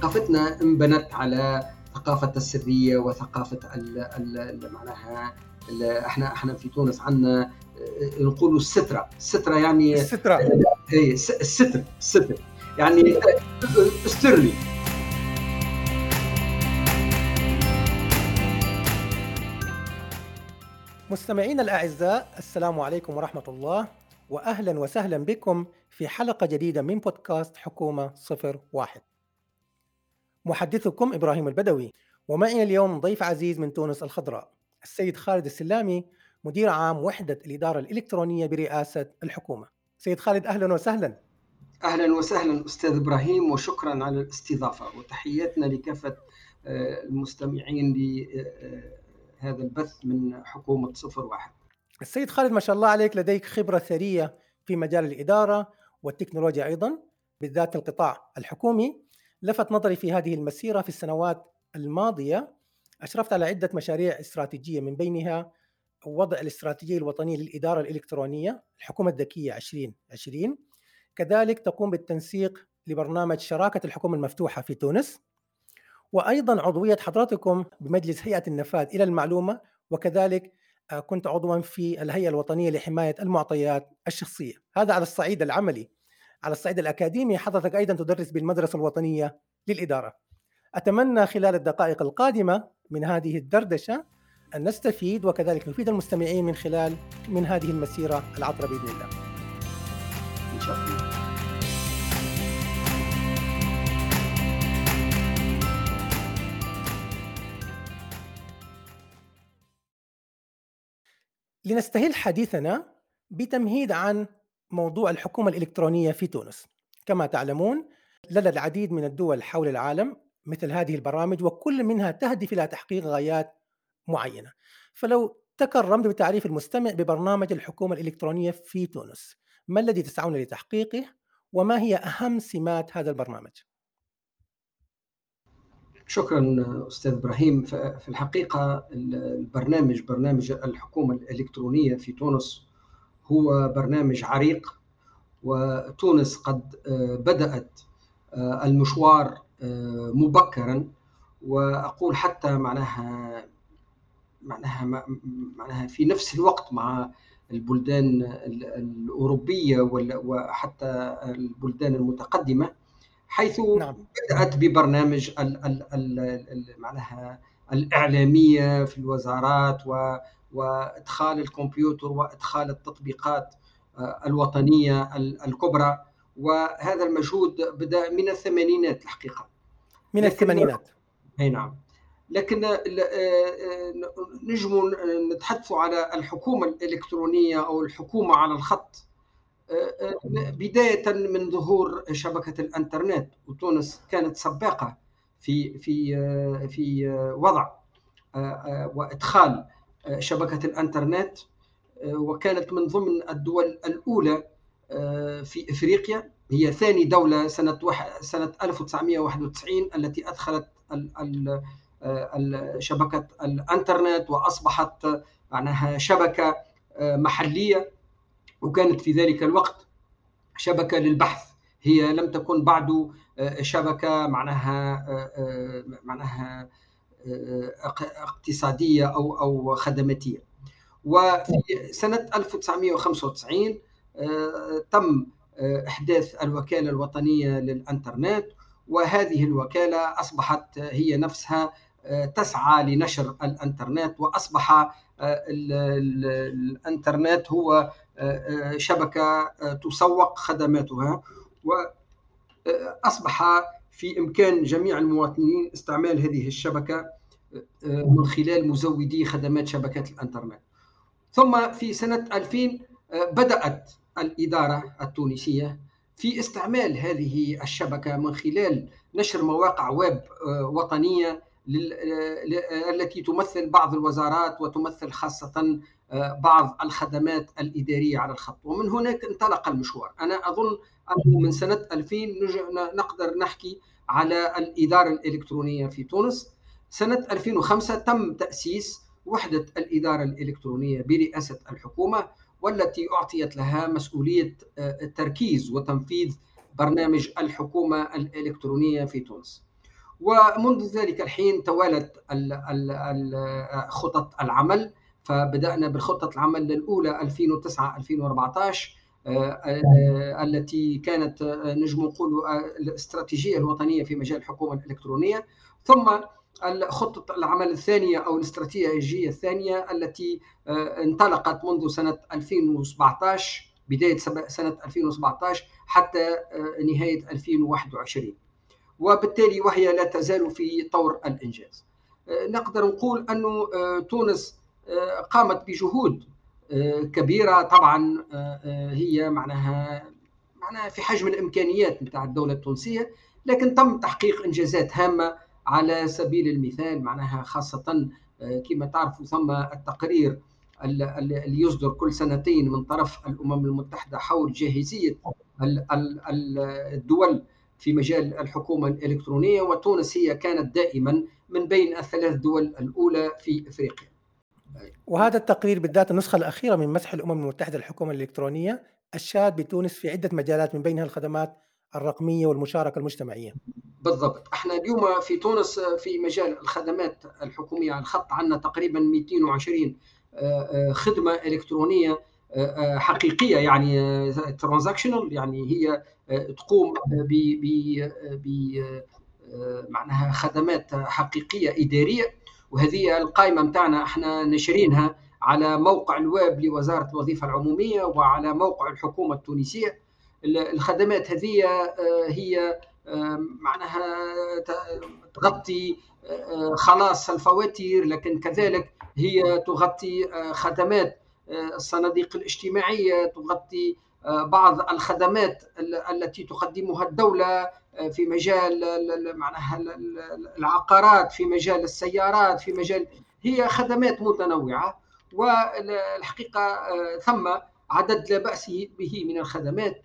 ثقافتنا انبنت على ثقافة السرية وثقافة ال ال معناها إحنا إحنا في تونس عندنا نقولوا السترة. السترة يعني السترة. اي الستر الستر. يعني استرلي مستمعينا الأعزاء السلام عليكم ورحمة الله وأهلا وسهلا بكم في حلقة جديدة من بودكاست حكومة صفر واحد. محدثكم إبراهيم البدوي. ومعي اليوم ضيف عزيز من تونس الخضراء السيد خالد السلامي مدير عام وحدة الإدارة الإلكترونية برئاسة الحكومة. سيد خالد أهلا وسهلا. أهلا وسهلا أستاذ إبراهيم وشكرا على الاستضافة وتحياتنا لكافة آه، المستمعين لهذا البث من حكومة صفر واحد. السيد خالد ما شاء الله عليك لديك خبرة ثرية في مجال الإدارة والتكنولوجيا أيضا بالذات القطاع الحكومي. لفت نظري في هذه المسيرة في السنوات الماضية. أشرفت على عدة مشاريع استراتيجية من بينها وضع الاستراتيجية الوطنية للإدارة الإلكترونية الحكومة الذكية 2020 كذلك تقوم بالتنسيق لبرنامج شراكة الحكومة المفتوحة في تونس. وأيضا عضوية حضراتكم بمجلس هيئة النفاذ إلى المعلومة وكذلك آه، كنت عضوا في الهيئة الوطنية لحماية المعطيات الشخصية. هذا على الصعيد العملي. على الصعيد الأكاديمي حضرتك أيضا تدرس بالمدرسة الوطنية للإدارة. أتمنى خلال الدقائق القادمة من هذه الدردشة أن نستفيد وكذلك نفيد المستمعين من خلال من هذه المسيرة العطرة بإذن الله. إن شاء الله. لنستهل حديثنا بتمهيد عن موضوع الحكومة الإلكترونية في تونس. كما تعلمون لدى العديد من الدول حول العالم مثل هذه البرامج وكل منها تهدف إلى تحقيق غايات معينة. فلو تكرمت بتعريف المستمع ببرنامج الحكومة الإلكترونية في تونس ما الذي تسعون لتحقيقه؟ وما هي أهم سمات هذا البرنامج؟ شكرا أستاذ إبراهيم. في الحقيقة البرنامج برنامج الحكومة الإلكترونية في تونس هو برنامج عريق وتونس قد آه، بدأت آه، المشوار آه، مبكرا وأقول حتى معناها معناها معناها في نفس الوقت مع البلدان الأوروبية وحتى البلدان المتقدمة حيث نعم. بدأت ببرنامج ال ال ال معناها الإعلامية في الوزارات وإدخال الكمبيوتر وإدخال التطبيقات آه، الوطنية الكبرى. وهذا المجهود بدأ من الثمانينات الحقيقة. من الثمانينات. أي نعم. لكن آه، آه، نجم نتحدث على الحكومة الإلكترونية أو الحكومة على الخط. بداية من ظهور شبكة الإنترنت وتونس كانت سباقة في في في وضع وإدخال شبكة الإنترنت وكانت من ضمن الدول الأولى في إفريقيا. هي ثاني دولة سنة سنة 1991 التي أدخلت شبكة الإنترنت وأصبحت معناها شبكة محلية. وكانت في ذلك الوقت شبكة للبحث. هي لم تكن بعد شبكة معناها معناها اقتصادية أو أو خدماتية. وفي سنه 1995 تم إحداث الوكالة الوطنية للإنترنت. وهذه الوكالة أصبحت هي نفسها تسعى لنشر الإنترنت. وأصبح الإنترنت هو شبكة تسوق خدماتها. واصبح في إمكان جميع المواطنين استعمال هذه الشبكة من خلال مزودي خدمات شبكات الإنترنت. ثم في سنة 2000 بدأت الإدارة التونسية في استعمال هذه الشبكة من خلال نشر مواقع ويب وطنية التي تمثل بعض الوزارات وتمثل خاصة بعض الخدمات الإدارية على الخط. ومن هناك انطلق المشوار. أنا أظن أنه من سنة 2000 نقدر نحكي على الإدارة الإلكترونية في تونس. سنة 2005 تم تأسيس وحدة الإدارة الإلكترونية برئاسة الحكومة والتي أعطيت لها مسؤولية التركيز وتنفيذ برنامج الحكومة الإلكترونية في تونس. ومنذ ذلك الحين توالت خطط العمل. فبدأنا بالخطة العمل الأولى 2009 2014 التي كانت نجم نقول الاستراتيجية الوطنية في مجال الحكومة الإلكترونية. ثم خطة العمل الثانية أو الاستراتيجية الثانية التي انطلقت منذ سنة 2017 بداية سنة 2017 حتى نهاية 2021 وبالتالي وهي لا تزال في طور الإنجاز. نقدر نقول أن تونس قامت بجهود كبيرة طبعا هي معناها معناها في حجم الإمكانيات نتاع الدولة التونسية لكن تم تحقيق إنجازات هامة على سبيل المثال معناها خاصة كما تعرفوا ثم التقرير اللي يصدر كل سنتين من طرف الأمم المتحدة حول جاهزية الدول في مجال الحكومة الإلكترونية وتونس هي كانت دائما من بين الثلاث دول الأولى في إفريقيا. وهذا التقرير بالذات النسخة الأخيرة من مسح الأمم المتحدة الحكومة الإلكترونية اشاد بتونس في عدة مجالات من بينها الخدمات الرقمية والمشاركة المجتمعية. بالضبط، إحنا اليوم في تونس في مجال الخدمات الحكومية على الخط عندنا تقريبا 220 خدمة إلكترونية حقيقية يعني transactional يعني هي تقوم ب ب معناها خدمات حقيقية إدارية وهذه القائمة نتاعنا إحنا نشرينها على موقع الويب لوزارة الوظيفة العمومية وعلى موقع الحكومة التونسية. الخدمات هذه هي معناها تغطي خلاص الفواتير لكن كذلك هي تغطي خدمات الصناديق الاجتماعية تغطي بعض الخدمات التي تقدمها الدولة في مجال معناها العقارات في مجال السيارات في مجال هي خدمات متنوعة والحقيقة ثم عدد لا بأس به من الخدمات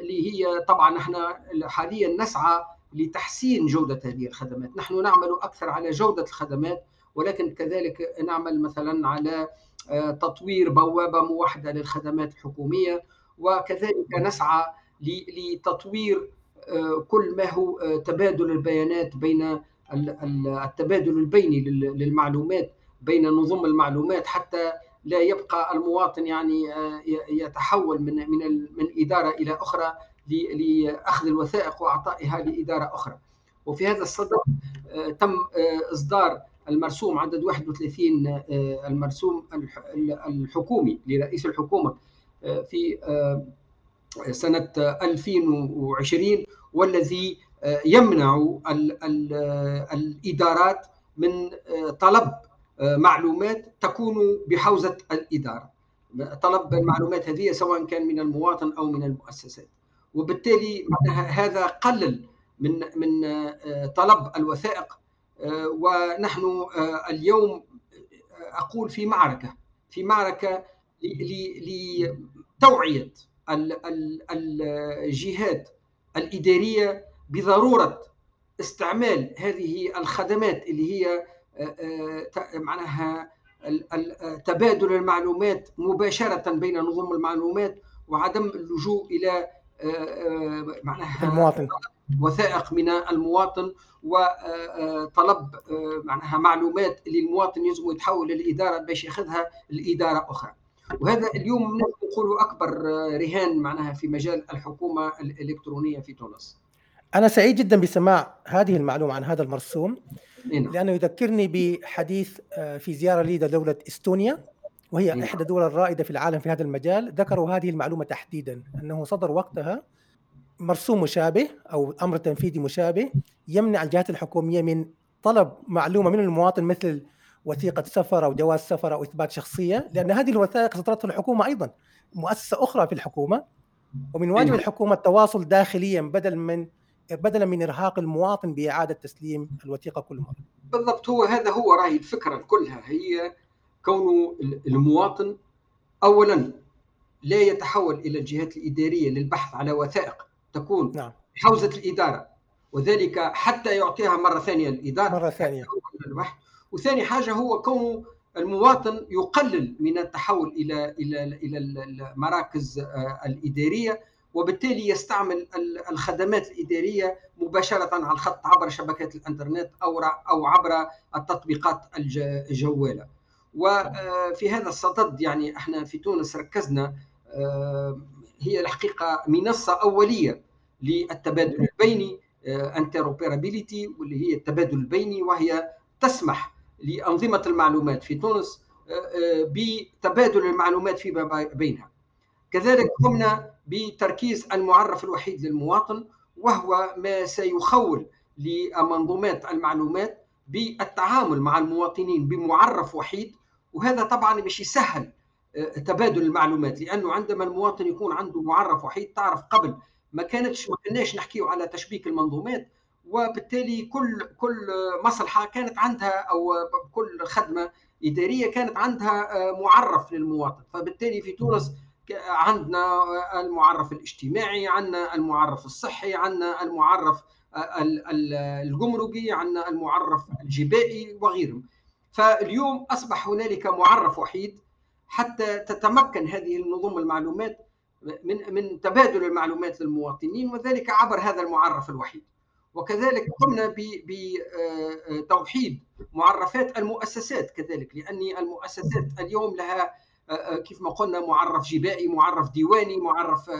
اللي هي طبعا نحن حاليا نسعى لتحسين جودة هذه الخدمات، نحن نعمل أكثر على جودة الخدمات ولكن كذلك نعمل مثلا على تطوير بوابة موحدة للخدمات الحكومية وكذلك نسعى لتطوير كل ما هو تبادل البيانات بين التبادل البيني للمعلومات بين نظم المعلومات حتى لا يبقى المواطن يعني يتحول من من من إدارة إلى أخرى لاخذ الوثائق وأعطائها لإدارة أخرى. وفي هذا الصدد تم إصدار المرسوم عدد 31 المرسوم الحكومي لرئيس الحكومة في سنة 2020 والذي يمنع الإدارات من طلب معلومات تكون بحوزة الإدارة. طلب المعلومات هذه سواء كان من المواطن أو من المؤسسات. وبالتالي هذا قلل من من طلب الوثائق. ونحن اليوم أقول في معركة في معركة لتوعية الجهات الإدارية بضرورة استعمال هذه الخدمات اللي هي معناها تبادل المعلومات مباشرة بين نظم المعلومات وعدم اللجوء إلى معناها المواطن. وثائق من المواطن وطلب معناها معلومات اللي المواطن يلزم يتحول للاداره باش ياخذها لإدارة أخرى. وهذا اليوم نقول أكبر رهان معناها في مجال الحكومة الإلكترونية في تونس. أنا سعيد جدا بسماع هذه المعلومة عن هذا المرسوم لأنه يذكرني بحديث في زيارة لي لدولة إستونيا وهي إحدى الدول الرائدة في العالم في هذا المجال. ذكروا هذه المعلومة تحديدا أنه صدر وقتها مرسوم مشابه أو أمر تنفيذي مشابه يمنع الجهات الحكومية من طلب معلومة من المواطن مثل وثيقة سفر أو جواز سفر أو إثبات شخصية لأن هذه الوثائق صدرتها الحكومة أيضا مؤسسة أخرى في الحكومة ومن واجب الحكومة التواصل داخليا بدل من بدلا من إرهاق المواطن بإعادة تسليم الوثيقة كل مرة. بالضبط هو هذا هو رأي الفكرة كلها هي كون المواطن اولا لا يتحول إلى الجهات الإدارية للبحث على وثائق تكون نعم. حوزة الإدارة وذلك حتى يعطيها مرة ثانية الإدارة مرة ثانية البحث وثاني حاجة هو كونه المواطن يقلل من التحول إلى إلى إلى المراكز الإدارية وبالتالي يستعمل الخدمات الإدارية مباشرة على الخط عبر شبكات الإنترنت أو أو عبر التطبيقات الجوالة. وفي هذا الصدد يعني إحنا في تونس ركزنا هي الحقيقة منصة أولية للتبادل البيني interoperability واللي هي التبادل البيني وهي تسمح لأنظمة المعلومات في تونس بتبادل المعلومات فيما بينها. كذلك قمنا بتركيز المعرف الوحيد للمواطن وهو ما سيخول لمنظومات المعلومات بالتعامل مع المواطنين بمعرف وحيد. وهذا طبعا باش يسهل آه، تبادل المعلومات لأنه عندما المواطن يكون عنده معرف وحيد تعرف قبل ما كانتش ما كناش نحكيو على تشبيك المنظومات وبالتالي كل كل مصلحة كانت عندها أو كل خدمة إدارية كانت عندها آه، معرف للمواطن. فبالتالي في تونس عندنا المعرف الاجتماعي عندنا المعرف الصحي عندنا المعرف الجمركي عندنا المعرف الجبائي وغيرهم. فاليوم أصبح هنالك معرف وحيد حتى تتمكن هذه النظم المعلومات من من تبادل المعلومات للمواطنين وذلك عبر هذا المعرف الوحيد. وكذلك قمنا بتوحيد معرفات المؤسسات كذلك لأن المؤسسات اليوم لها كيف ما قلنا معرف جبائي معرف ديواني معرف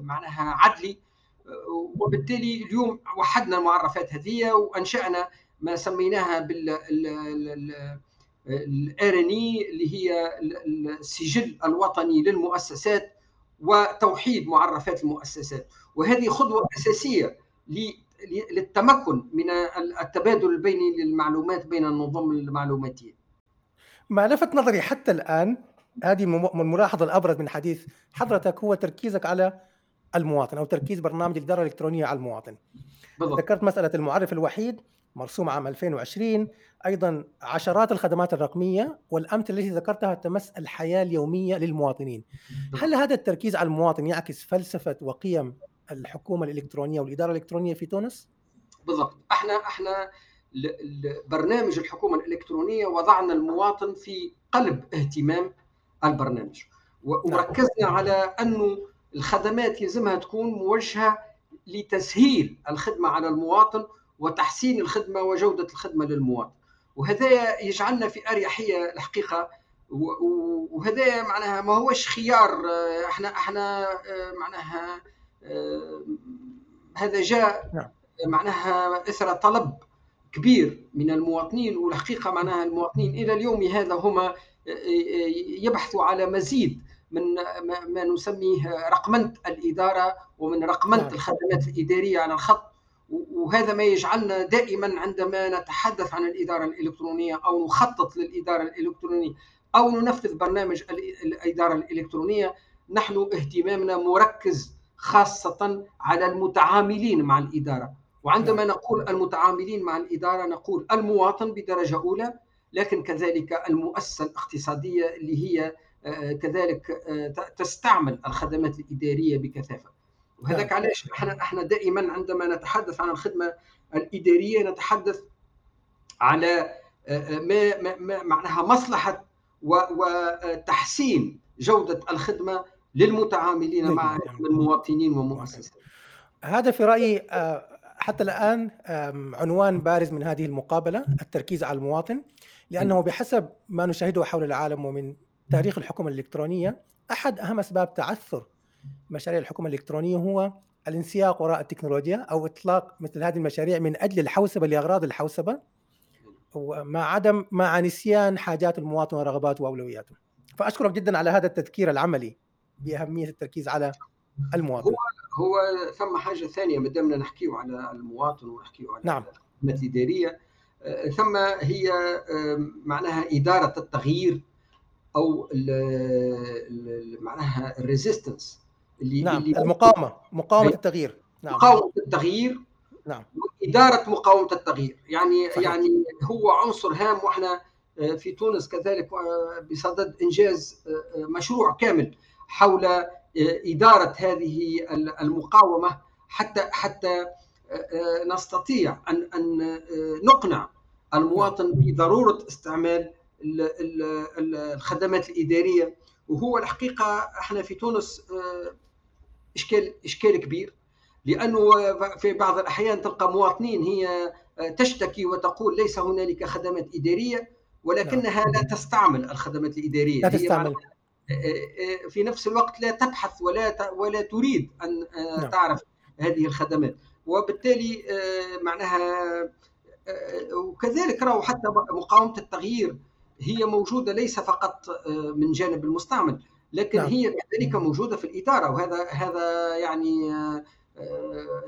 معناها عدلي. وبالتالي اليوم وحدنا المعرفات هذه وأنشأنا ما سميناها بال الآرني اللي هي السجل الوطني للمؤسسات وتوحيد معرفات المؤسسات. وهذه خطوة أساسية للتمكن من التبادل البيني للمعلومات بين النظم المعلوماتية. ما لفت نظري حتى الآن هذه من الملاحظه الأبرز من حديث حضرتك هو تركيزك على المواطن أو تركيز برنامج الإدارة الإلكترونية على المواطن. بالضبط. ذكرت مسألة المعرف الوحيد مرسوم عام 2020 أيضا عشرات الخدمات الرقمية والأمثلة التي ذكرتها تمس الحياة اليومية للمواطنين. هل هذا التركيز على المواطن يعكس فلسفة وقيم الحكومة الإلكترونية والإدارة الإلكترونية في تونس؟ بالضبط. إحنا إحنا برنامج الحكومة الإلكترونية وضعنا المواطن في قلب اهتمام البرنامج. نعم. وركزنا على أنه الخدمات يلزمها تكون موجهة لتسهيل الخدمة على المواطن وتحسين الخدمة وجودة الخدمة للمواطن. وهذا يجعلنا في أريحية الحقيقة. وهذا معناها ما هوش خيار إحنا إحنا معناها هذا جاء نعم. معناها إثر طلب كبير من المواطنين والحقيقة معناها المواطنين إلى اليوم هذا هما يبحثوا على مزيد من ما نسميه رقمنة الإدارة ومن رقمنة نعم. الخدمات الإدارية على الخط وهذا ما يجعلنا دائما عندما نتحدث عن الإدارة الإلكترونية أو نخطط للإدارة الإلكترونية أو ننفذ برنامج الإدارة الإلكترونية نحن اهتمامنا مركز خاصة على المتعاملين مع الإدارة. وعندما نقول المتعاملين مع الإدارة نقول المواطن بدرجة أولى لكن كذلك المؤسسة الاقتصادية اللي هي آه، كذلك آه، تستعمل الخدمات الإدارية بكثافة. وهذاك نعم. علاش؟ إحنا إحنا دائما عندما نتحدث عن الخدمة الإدارية نتحدث على آه، ما, ما معناها مصلحة وتحسين جودة الخدمة للمتعاملين مع المواطنين ومؤسسات هذا في رأيي حتى الآن عنوان بارز من هذه المقابلة التركيز على المواطن لأنه بحسب ما نشاهده حول العالم ومن تاريخ الحكومة الإلكترونية أحد أهم أسباب تعثر مشاريع الحكومة الإلكترونية هو الانسياق وراء التكنولوجيا أو إطلاق مثل هذه المشاريع من أجل الحوسبة لأغراض الحوسبة ومع عدم مع نسيان حاجات المواطن ورغباته وأولوياته. فأشكرك جدا على هذا التذكير العملي. بأهمية التركيز على المواطن. هو هو ثم حاجة ثانية ما دامنا نحكيو على المواطن ونحكيو على نعم. الخدمات الإدارية آه، ثم هي معناها إدارة التغيير أو معناها الريزيستنس اللي نعم اللي المقاومة مقاومة التغيير نعم مقاومة التغيير نعم اداره مقاومة التغيير يعني صحيح. يعني هو عنصر هام وإحنا آه، في تونس كذلك آه، بصدد إنجاز مشروع كامل حول إدارة هذه المقاومة حتى حتى نستطيع أن أن نقنع المواطن بضرورة استعمال الخدمات الإدارية. وهو الحقيقة إحنا في تونس إشكال إشكال كبير لأنه في بعض الأحيان تلقى مواطنين هي تشتكي وتقول ليس هنالك خدمات إدارية ولكنها لا تستعمل الخدمات الإدارية. لا تستعمل. في نفس الوقت لا تبحث ولا ولا تريد أن نعم. تعرف هذه الخدمات وبالتالي معناها وكذلك راهو حتى مقاومة التغيير هي موجودة ليس فقط من جانب المستعمل لكن نعم. هي كذلك موجودة في الاداره وهذا هذا يعني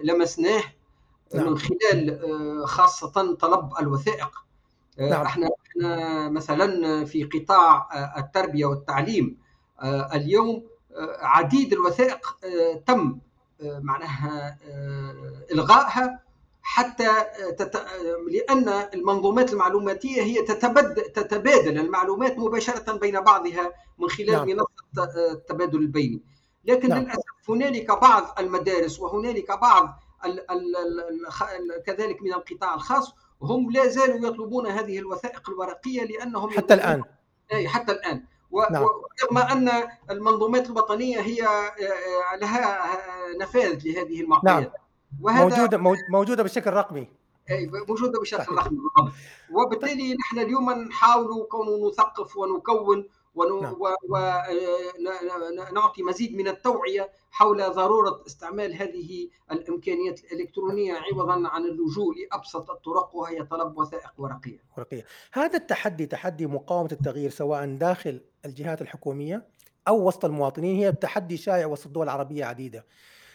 لمسناه نعم. من خلال خاصة طلب الوثائق نعم. إحنا إحنا مثلا في قطاع التربية والتعليم اليوم عديد الوثائق تم معناها إلغائها حتى تت... لأن المنظومات المعلوماتية هي تتبدل تتبادل المعلومات مباشرة بين بعضها من خلال نعم. منصة التبادل البيني لكن نعم. للأسف هنالك بعض المدارس وهنالك بعض ال... ال... ال... كذلك من القطاع الخاص هم لا زالوا يطلبون هذه الوثائق الورقية لأنهم حتى الآن أي حتى الآن نعم. ورغم أن المنظومات الوطنية هي لها نفاذ لهذه المعطيات نعم. وهذا موجودة موجودة بشكل رقمي أي موجودة بشكل رقمي وبالتالي نحن اليوم نحاول كون نثقف ونكون ونعطي نعم. مزيد من التوعية حول ضرورة استعمال هذه الإمكانيات الإلكترونية عوضا عن اللجوء لأبسط الطرق وهي طلب وثائق ورقية. ورقية. هذا التحدي تحدي مقاومة التغيير سواء داخل الجهات الحكومية أو وسط المواطنين هي تحدي شائع وسط الدول العربيه عديدة.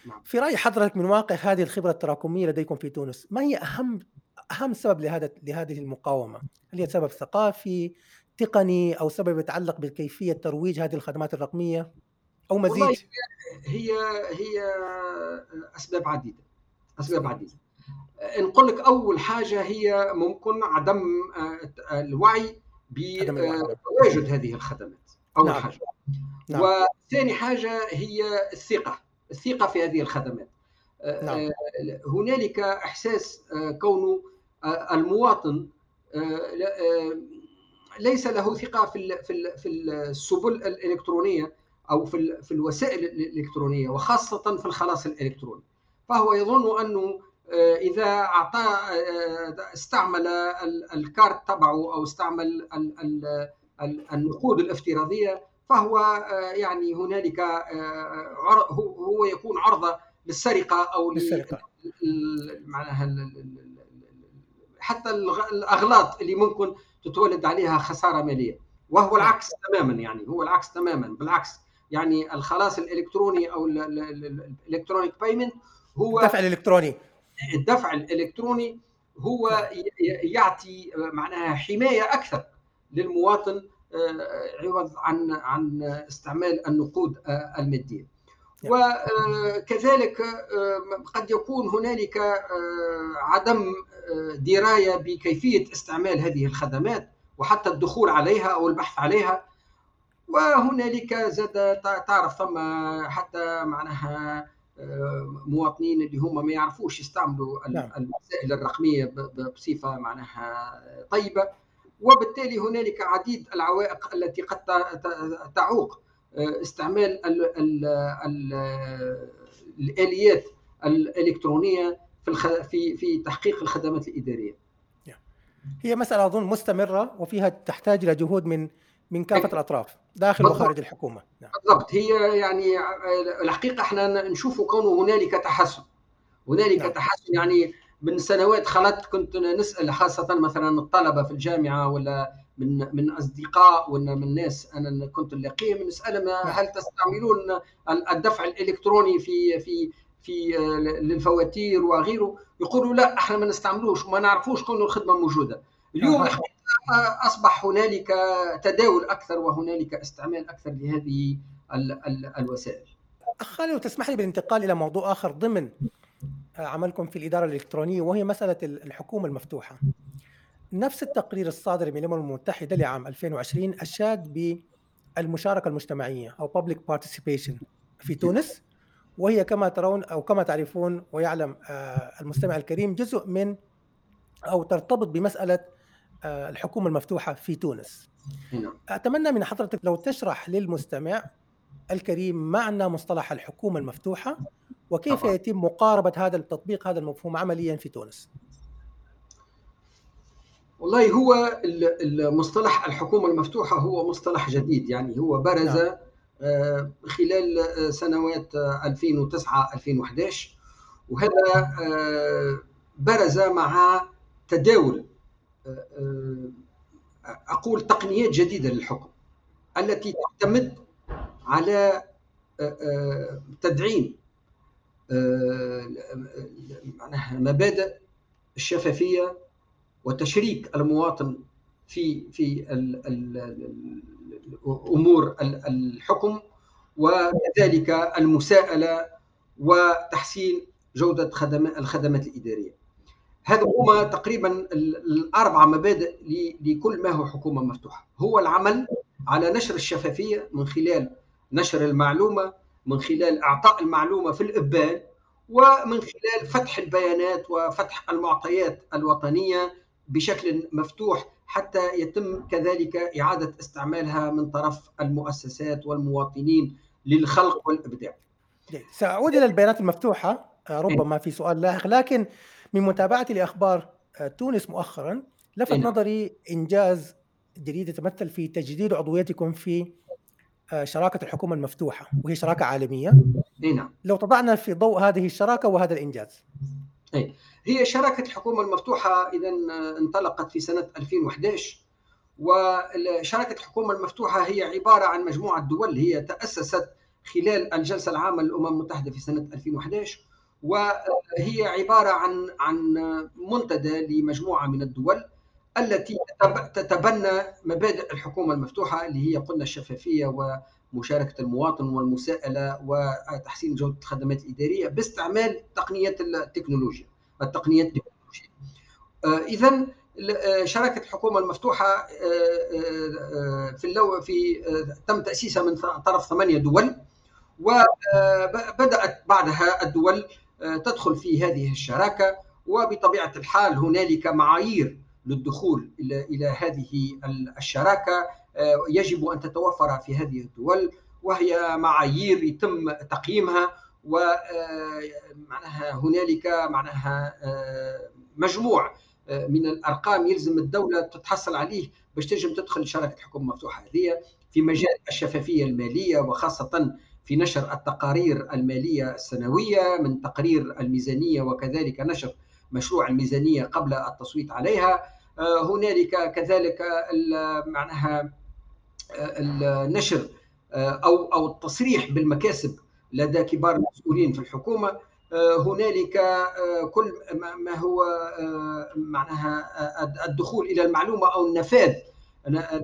نعم. في رأي حضرتك من واقع هذه الخبرة التراكمية لديكم في تونس، ما هي أهم أهم سبب لهذا لهذه المقاومة؟ هل هي سبب ثقافي، تقني أو سبب يتعلق بكيفيه ترويج هذه الخدمات الرقمية أو مزيج؟ هي هي أسباب عديدة أسباب عديدة. نقول لك أول حاجة هي ممكن عدم الوعي بتواجد هذه الخدمات أول نعم. حاجة نعم. وثاني حاجة هي الثقة الثقة في هذه الخدمات نعم. آه، هنالك إحساس آه، كونه آه، المواطن ليس له ثقة في في السبل الإلكترونية أو في في الوسائل الإلكترونية وخاصة في الخلاص الإلكتروني. فهو يظن أنه إذا أعطى استعمل الكارت تبعه أو استعمل النقود الافتراضية فهو آه، يعني هنالك آه، هو يكون عرضة للسرقة أو للسرقة. معناها حتى الأغلاط اللي ممكن تتولد عليها خسارة مالية وهو نعم. العكس تماما يعني هو العكس تماما بالعكس يعني الخلاص الإلكتروني أو الإلكترونيك بايمنت هو الدفع الإلكتروني الدفع الإلكتروني هو نعم. يعطي معناها حماية أكثر للمواطن آه، عوض عن عن استعمال النقود آه، المادية وكذلك آه، قد يكون هنالك عدم دراية بكيفية استعمال هذه الخدمات وحتى الدخول عليها أو البحث عليها. وهنالك زاد تعرف ثم حتى معناها مواطنين اللي هم ما يعرفوش يستعملوا نعم. الوسائل الرقمية بصفة معناها طيبة. وبالتالي هنالك عديد العوائق التي قد تعوق. آه، استعمال ال ال ال الاليات الالكترونية في في في تحقيق الخدمات الإدارية. هي مسألة أظن مستمرة وفيها تحتاج إلى جهود من من كافة الأطراف داخل وخارج الحكومة. نعم. بالضبط هي يعني آه، الحقيقة إحنا نشوف كونه هنالك تحسن. هنالك نعم. تحسن يعني من سنوات خلت كنت نسأل خاصة مثلا الطلبة في الجامعة ولا من من أصدقاء ولا من ناس أنا كنت نلاقيهم نسالهم هل تستعملون الدفع الإلكتروني في في في للفواتير وغيره؟ يقولوا لا إحنا ما نستعملوش وما نعرفوش كون الخدمة موجودة. اليوم أصبح هنالك تداول أكثر وهنالك استعمال أكثر لهذه الوسائل. خالد تسمح لي بالانتقال إلى موضوع آخر ضمن عملكم في الإدارة الإلكترونية وهي مسألة الحكومة المفتوحة. نفس التقرير الصادر من الأمم المتحدة لعام 2020 أشاد بالمشاركة المجتمعية أو public participation في تونس وهي كما ترون أو كما تعرفون ويعلم آه، المستمع الكريم جزء من أو ترتبط بمسألة آه، الحكومة المفتوحة في تونس نعم. أتمنى من حضرتك لو تشرح للمستمع الكريم معنى مصطلح الحكومة المفتوحة وكيف. يتم مقاربة هذا التطبيق هذا المفهوم عمليا في تونس والله هو المصطلح الحكومة المفتوحة هو مصطلح جديد يعني هو برز نعم. آه، خلال سنوات 2009 2011 وهذا آه، برز مع تداول آه، أقول تقنيات جديدة للحكم التي تعتمد على تدعيم مبادئ الشفافية وتشريك المواطن في في أمور الحكم وكذلك المساءلة وتحسين جودة الخدمات الإدارية. هذا هما تقريبا الأربع مبادئ لكل ما هو حكومة مفتوحة، هو العمل على نشر الشفافية من خلال نشر المعلومة، من خلال إعطاء المعلومة في الابان، ومن خلال فتح البيانات وفتح المعطيات الوطنية بشكل مفتوح حتى يتم كذلك إعادة استعمالها من طرف المؤسسات والمواطنين للخلق والإبداع. سأعود إلى البيانات المفتوحة. آه، ربما في سؤال لاحق لكن من متابعتي لأخبار آه، تونس مؤخرا لفت إيه. نظري إنجاز جديد يتمثل في تجديد عضويتكم في آه، شراكة الحكومة المفتوحة وهي شراكة عالمية. إيه، نعم. لو تضعنا في ضوء هذه الشراكة وهذا الإنجاز. أي. هي شراكة الحكومة المفتوحة إذا انطلقت في سنة 2011 وشراكة الحكومة المفتوحة هي عبارة عن مجموعة دول هي تأسست خلال الجلسة العامة للأمم المتحدة في سنة 2011 وهي عبارة عن عن منتدى لمجموعة من الدول التي تتبنى مبادئ الحكومة المفتوحة اللي هي قلنا الشفافية ومشاركة المواطن والمساءلة وتحسين جودة الخدمات الإدارية باستعمال تقنيات التكنولوجيا. التقنيات التكنولوجية آه، إذا آه، شراكة الحكومة المفتوحة آه، في اللو في تم تأسيسها من طرف ثمانية دول وبدأت بعدها الدول تدخل في هذه الشراكة وبطبيعة الحال هنالك معايير للدخول إلى هذه الشراكة يجب أن تتوفر في هذه الدول وهي معايير يتم تقييمها ومعناها هنالك معناها مجموع من الأرقام يلزم الدولة تتحصل عليه باش تنجم تدخل شراكه الحكومة المفتوحه هذه في مجال الشفافية المالية وخاصة في نشر التقارير المالية السنوية من تقرير الميزانية وكذلك نشر مشروع الميزانية قبل التصويت عليها. هنالك كذلك معناها النشر أو أو التصريح بالمكاسب لدى كبار المسؤولين في الحكومة. آه، هنالك آه، كل ما هو آه، معناها الدخول إلى المعلومة أو النفاذ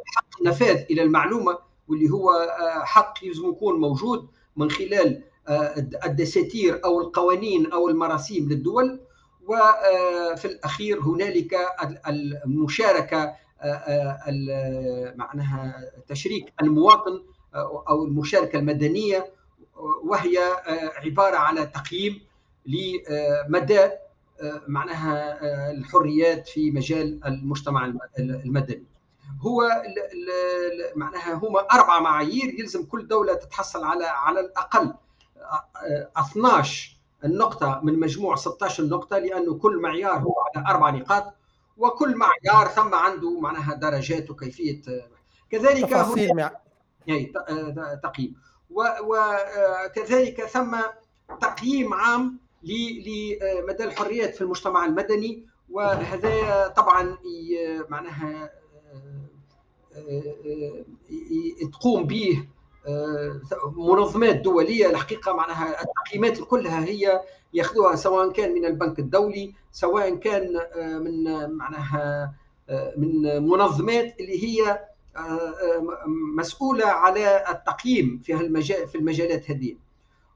حق النفاذ إلى المعلومة واللي هو حق يلزم يكون موجود من خلال الدساتير أو القوانين أو المراسيم للدول. وفي الأخير هنالك المشاركة معناها تشريك المواطن أو المشاركة المدنية. وهي آه، عبارة على تقييم لمدى آه، معناها آه، الحريات في مجال المجتمع المدني. هو معناها هما أربع معايير يلزم كل دولة تتحصل على على الأقل 12 النقطة من مجموع 16 نقطة لأنه كل معيار هو على أربع نقاط وكل معيار ثم عنده معناها درجات وكيفية كذلك تفاصيل تقييم. وكذلك ثم تقييم عام لمدى الحريات في المجتمع المدني. وهذا طبعا معناها تقوم به منظمات دولية. الحقيقة معناها التقييمات كلها هي ياخذوها سواء كان من البنك الدولي سواء كان من معناها من منظمات اللي هي مسؤولة على التقييم في المجال في المجالات هذه.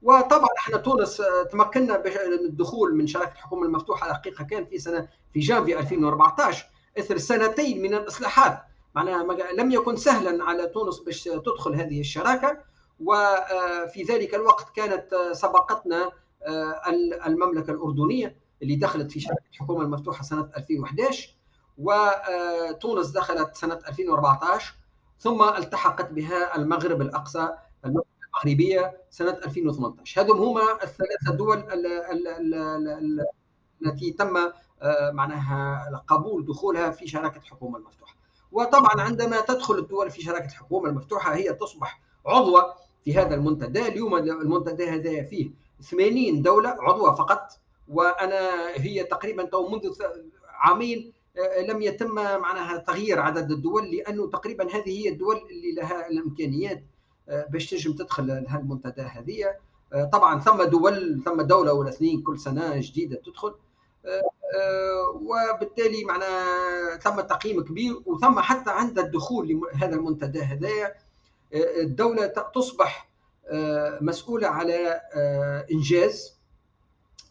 وطبعا إحنا تونس تمكنا من الدخول من شراكة الحكومة المفتوحة الحقيقة كان في سنة في جانفي 2014 إثر سنتين من الإصلاحات. معناها لم يكن سهلا على تونس باش تدخل هذه الشراكة. وفي ذلك الوقت كانت سبقتنا المملكة الأردنية اللي دخلت في شراكة الحكومة المفتوحة سنة 2011 وتونس دخلت سنة 2014 ثم التحقت بها المغرب الأقصى المغرب المغربية سنة 2018 هذم هما الثلاثة دول التي تم آه، معناها قبول دخولها في شراكة الحكومة المفتوحة. وطبعا عندما تدخل الدول في شراكة الحكومة المفتوحة هي تصبح عضوه في هذا المنتدى. اليوم المنتدى هذا فيه 80 دولة عضوه فقط وأنا هي تقريبا منذ عامين لم يتم معناها تغيير عدد الدول لأنه تقريبا هذه هي الدول اللي لها الإمكانيات آه، باش تنجم تدخل لها المنتدى هذه. آه، طبعا ثم دول ثم دولة ولا اثنين كل سنة جديدة تدخل. وبالتالي معنا ثم تقييم كبير وثم حتى عند الدخول لهذا المنتدى هذايا الدولة تصبح مسؤولة على إنجاز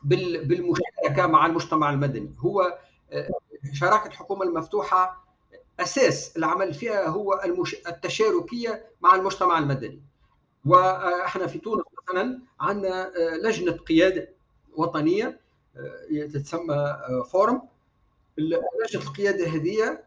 بالمشاركة مع المجتمع المدني. هو شراكة الحكومة المفتوحة أساس العمل فيها هو المش... التشاركية مع المجتمع المدني. وإحنا في تونس مثلا عندنا لجنة قيادة وطنية تتسمى فورم. لجنة القيادة هذه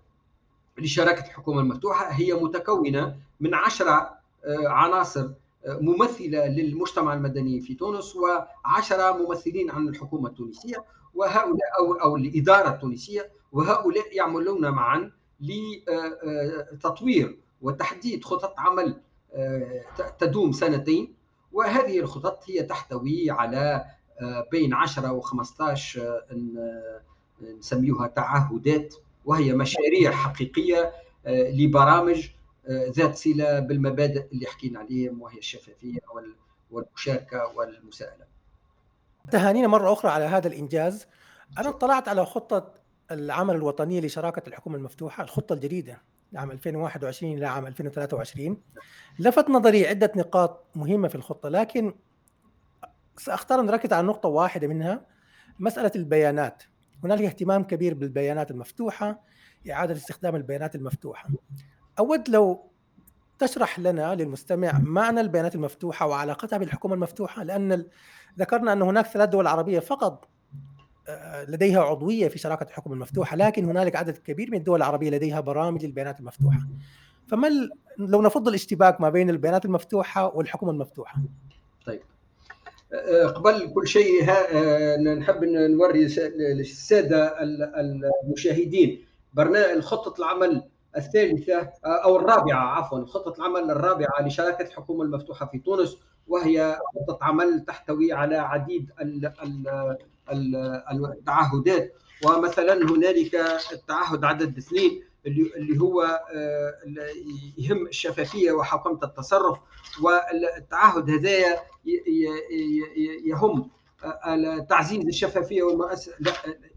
لشراكة الحكومة المفتوحة هي متكونة من عشرة عناصر ممثلة للمجتمع المدني في تونس وعشرة ممثلين عن الحكومة التونسية وهؤلاء أو أو الإدارة التونسية. وهؤلاء يعملون معا لتطوير وتحديد خطط عمل آه، تدوم سنتين وهذه الخطط هي تحتوي على آه، بين 10 و15 آه، نسميها تعهدات وهي مشاريع حقيقية لبرامج ذات صلة بالمبادئ اللي حكينا عليهم وهي الشفافية والمشاركة والمساءلة. تهانينا مرة أخرى على هذا الإنجاز. أنا اطلعت على خطة العمل الوطنيه لشراكة الحكومة المفتوحة، الخطة الجديدة لعام 2021 إلى عام 2023 لفت نظري عدة نقاط مهمة في الخطة لكن سأختار أن نركز على نقطة واحدة منها مسألة البيانات. هنالك اهتمام كبير بالبيانات المفتوحة إعادة استخدام البيانات المفتوحة. أود لو تشرح لنا للمستمع معنى البيانات المفتوحة وعلاقتها بالحكومة المفتوحة لأن ذكرنا أن هناك ثلاث دول عربية فقط لديها عضوية في شراكة الحكومة المفتوحة لكن هنالك عدد كبير من الدول العربية لديها برامج للبيانات المفتوحة. فما لو نفضل الاشتباك ما بين البيانات المفتوحة والحكومة المفتوحة. طيب. آه، قبل كل شيء آه، نحب نوري للساده المشاهدين. برنامج خطة العمل الثالثة أو الرابعة عفوا خطة العمل الرابعة لشراكة الحكومة المفتوحة في تونس وهي خطة عمل تحتوي على عديد التعهدات. ومثلا هنالك التعهد عدد اثنين اللي هو آه، يهم الشفافية وحوكمه التصرف. والتعهد هذايا يهم تعزيز الشفافية والمؤسسه لا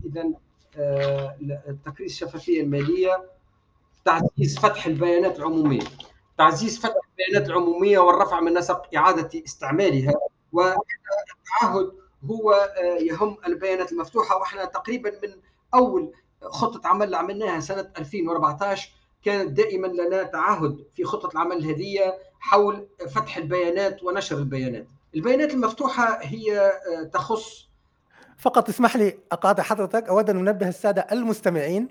اذا آه، تكريس الشفافية المالية. تعزيز فتح البيانات العمومية. تعزيز فتح البيانات العمومية والرفع من نسق إعادة استعمالها. والتعهد هو آه، يهم البيانات المفتوحة وإحنا تقريبا من أول خطة عمل عملناها سنة 2014 كانت دائما لنا تعهد في خطة العمل هذه حول فتح البيانات ونشر البيانات. البيانات المفتوحة هي آه، تخص فقط اسمح لي أقاطع حضرتك أود أن أنبه السادة المستمعين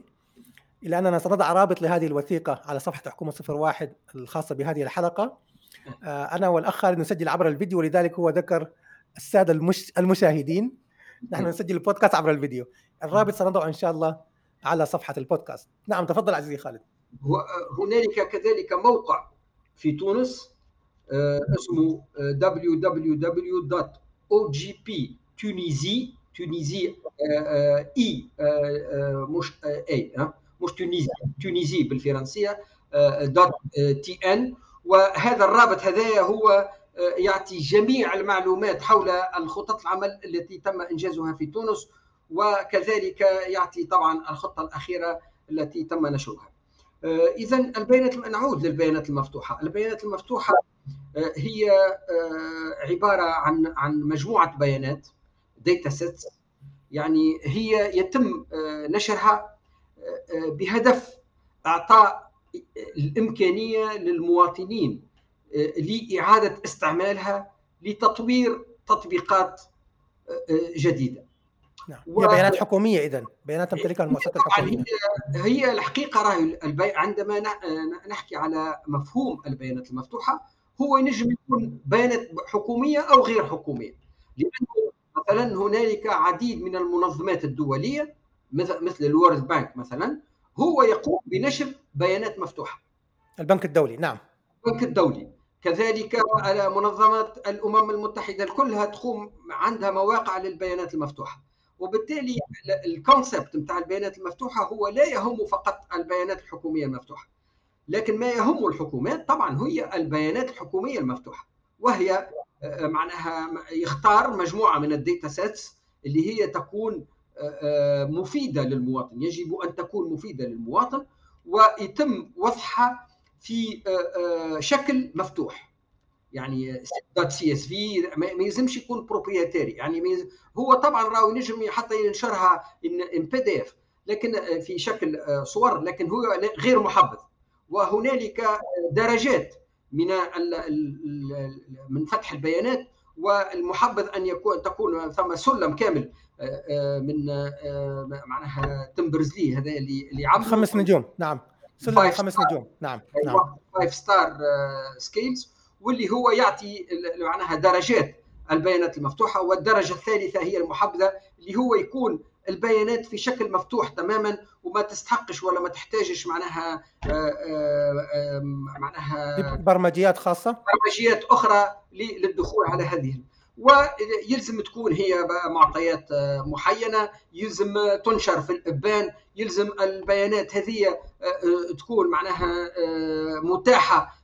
إلى أننا سنضع رابط لهذه الوثيقة على صفحة حكومة 01 الخاصة بهذه الحلقة. آه، أنا والأخ خالد نسجل عبر الفيديو ولذلك هو ذكر السادة المش... المشاهدين. نحن نسجل البودكاست عبر الفيديو. الرابط سنضعه إن شاء الله على صفحة البودكاست. نعم تفضل عزيزي خالد. هنالك كذلك موقع في تونس آه، اسمه آه، www.ogp تونيزي تونيزي إي مش إي مش Tunisie Tunisie بالفرنسية dot tn. وهذا الرابط هذايا هو يعطي جميع المعلومات حول الخطط العمل التي تم إنجازها في تونس وكذلك يعطي طبعا الخطة الأخيرة التي تم نشرها. اذا البيانات نعود للبيانات المفتوحة، البيانات المفتوحة هي عبارة عن عن مجموعة بيانات data sets يعني هي يتم نشرها بهدف إعطاء الإمكانية للمواطنين لإعادة استعمالها لتطوير تطبيقات آه، آه، جديدة. نعم. هي بيانات حكومية اذا. بيانات تمتلكها المؤسسات الحكومية. هي الحقيقة راهي عندما نحكي على مفهوم البيانات المفتوحة هو ينجم يكون بيانات حكومية أو غير حكومية. لأنه مثلا هنالك عديد من المنظمات الدولية مثل مثل الورد بانك مثلا هو يقوم بنشر بيانات مفتوحة. البنك الدولي نعم. البنك الدولي. كذلك منظمة الأمم المتحدة كلها تقوم عندها مواقع للبيانات المفتوحة. وبالتالي الكونسبت نتاع البيانات المفتوحة هو لا يهم فقط البيانات الحكومية المفتوحة لكن ما يهم الحكومات طبعا هي البيانات الحكومية المفتوحة. وهي آه، معناها يختار مجموعة من ال data sets اللي هي تكون آه، آه، مفيدة للمواطن. يجب أن تكون مفيدة للمواطن ويتم وضعها في شكل مفتوح. يعني. dot CSV ما يلزمش يكون proprietary يعني هو طبعا راهو ينجم حتى ينشرها ان PDF لكن في شكل صور لكن هو غير محبذ. وهنالك درجات من من فتح البيانات والمحبذ أن يكون تكون ثم سلم كامل آه، آه، من آه، معناها تمبرز لي هذا اللي اللي خمس نجوم. نعم. سلم خمس نجوم. نعم نعم. five star scales واللي هو يعطي معناها درجات البيانات المفتوحة والدرجة الثالثة هي المحبذة اللي هو يكون البيانات في شكل مفتوح تماما وما تستحقش ولا ما تحتاجش معناها آه، آه، آه، معناها برمجيات خاصة؟ برمجيات أخرى للدخول على هذه ويلزم تكون هي معطيات محينة. يلزم تنشر في الأبان. يلزم البيانات هذه تكون معناها متاحة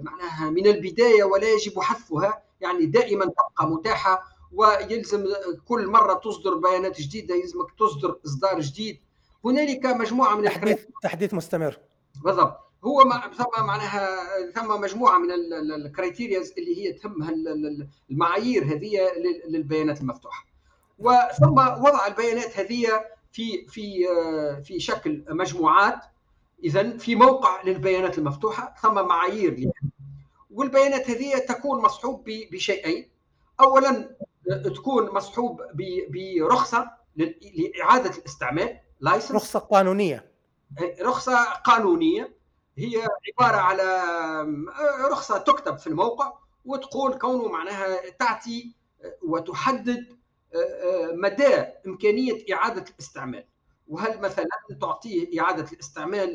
معناها من البداية ولا يجب حذفها. يعني دائما تبقى متاحة. ويلزم كل مرة تصدر بيانات جديدة يلزمك تصدر إصدار جديد. هنالك مجموعة من تحديث تحديث مستمر. بالضبط. هو ثم معناها ثم مجموعة من الكريتيرياز اللي هي تهمها المعايير هذه للبيانات المفتوحة. وثم وضع البيانات هذه في في في شكل مجموعات. اذا في موقع للبيانات المفتوحة ثم معايير والبيانات هذه تكون مصحوب بشيئين. اولا تكون مصحوب برخصة لإعادة الاستعمال لايسنس رخصة قانونية. رخصة قانونية. هي عبارة على رخصة تكتب في الموقع وتقول كونه معناها تعطي وتحدد مدى إمكانية إعادة الاستعمال. وهل مثلا تعطيه إعادة الاستعمال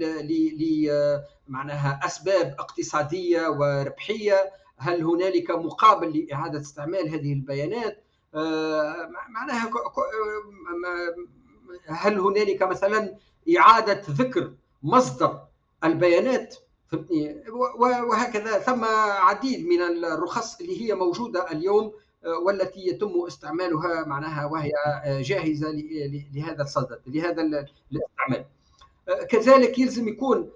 ل معناها أسباب اقتصادية وربحية؟ هل هنالك مقابل لإعادة استعمال هذه البيانات؟ آه، معناها هل هنالك مثلا إعادة ذكر مصدر البيانات فهمتني؟ وهكذا. ثم عديد من الرخص اللي هي موجودة اليوم آه، والتي يتم استعمالها معناها وهي جاهزة لهذا الصدد لهذا الاستعمال. آه، كذلك يلزم يكون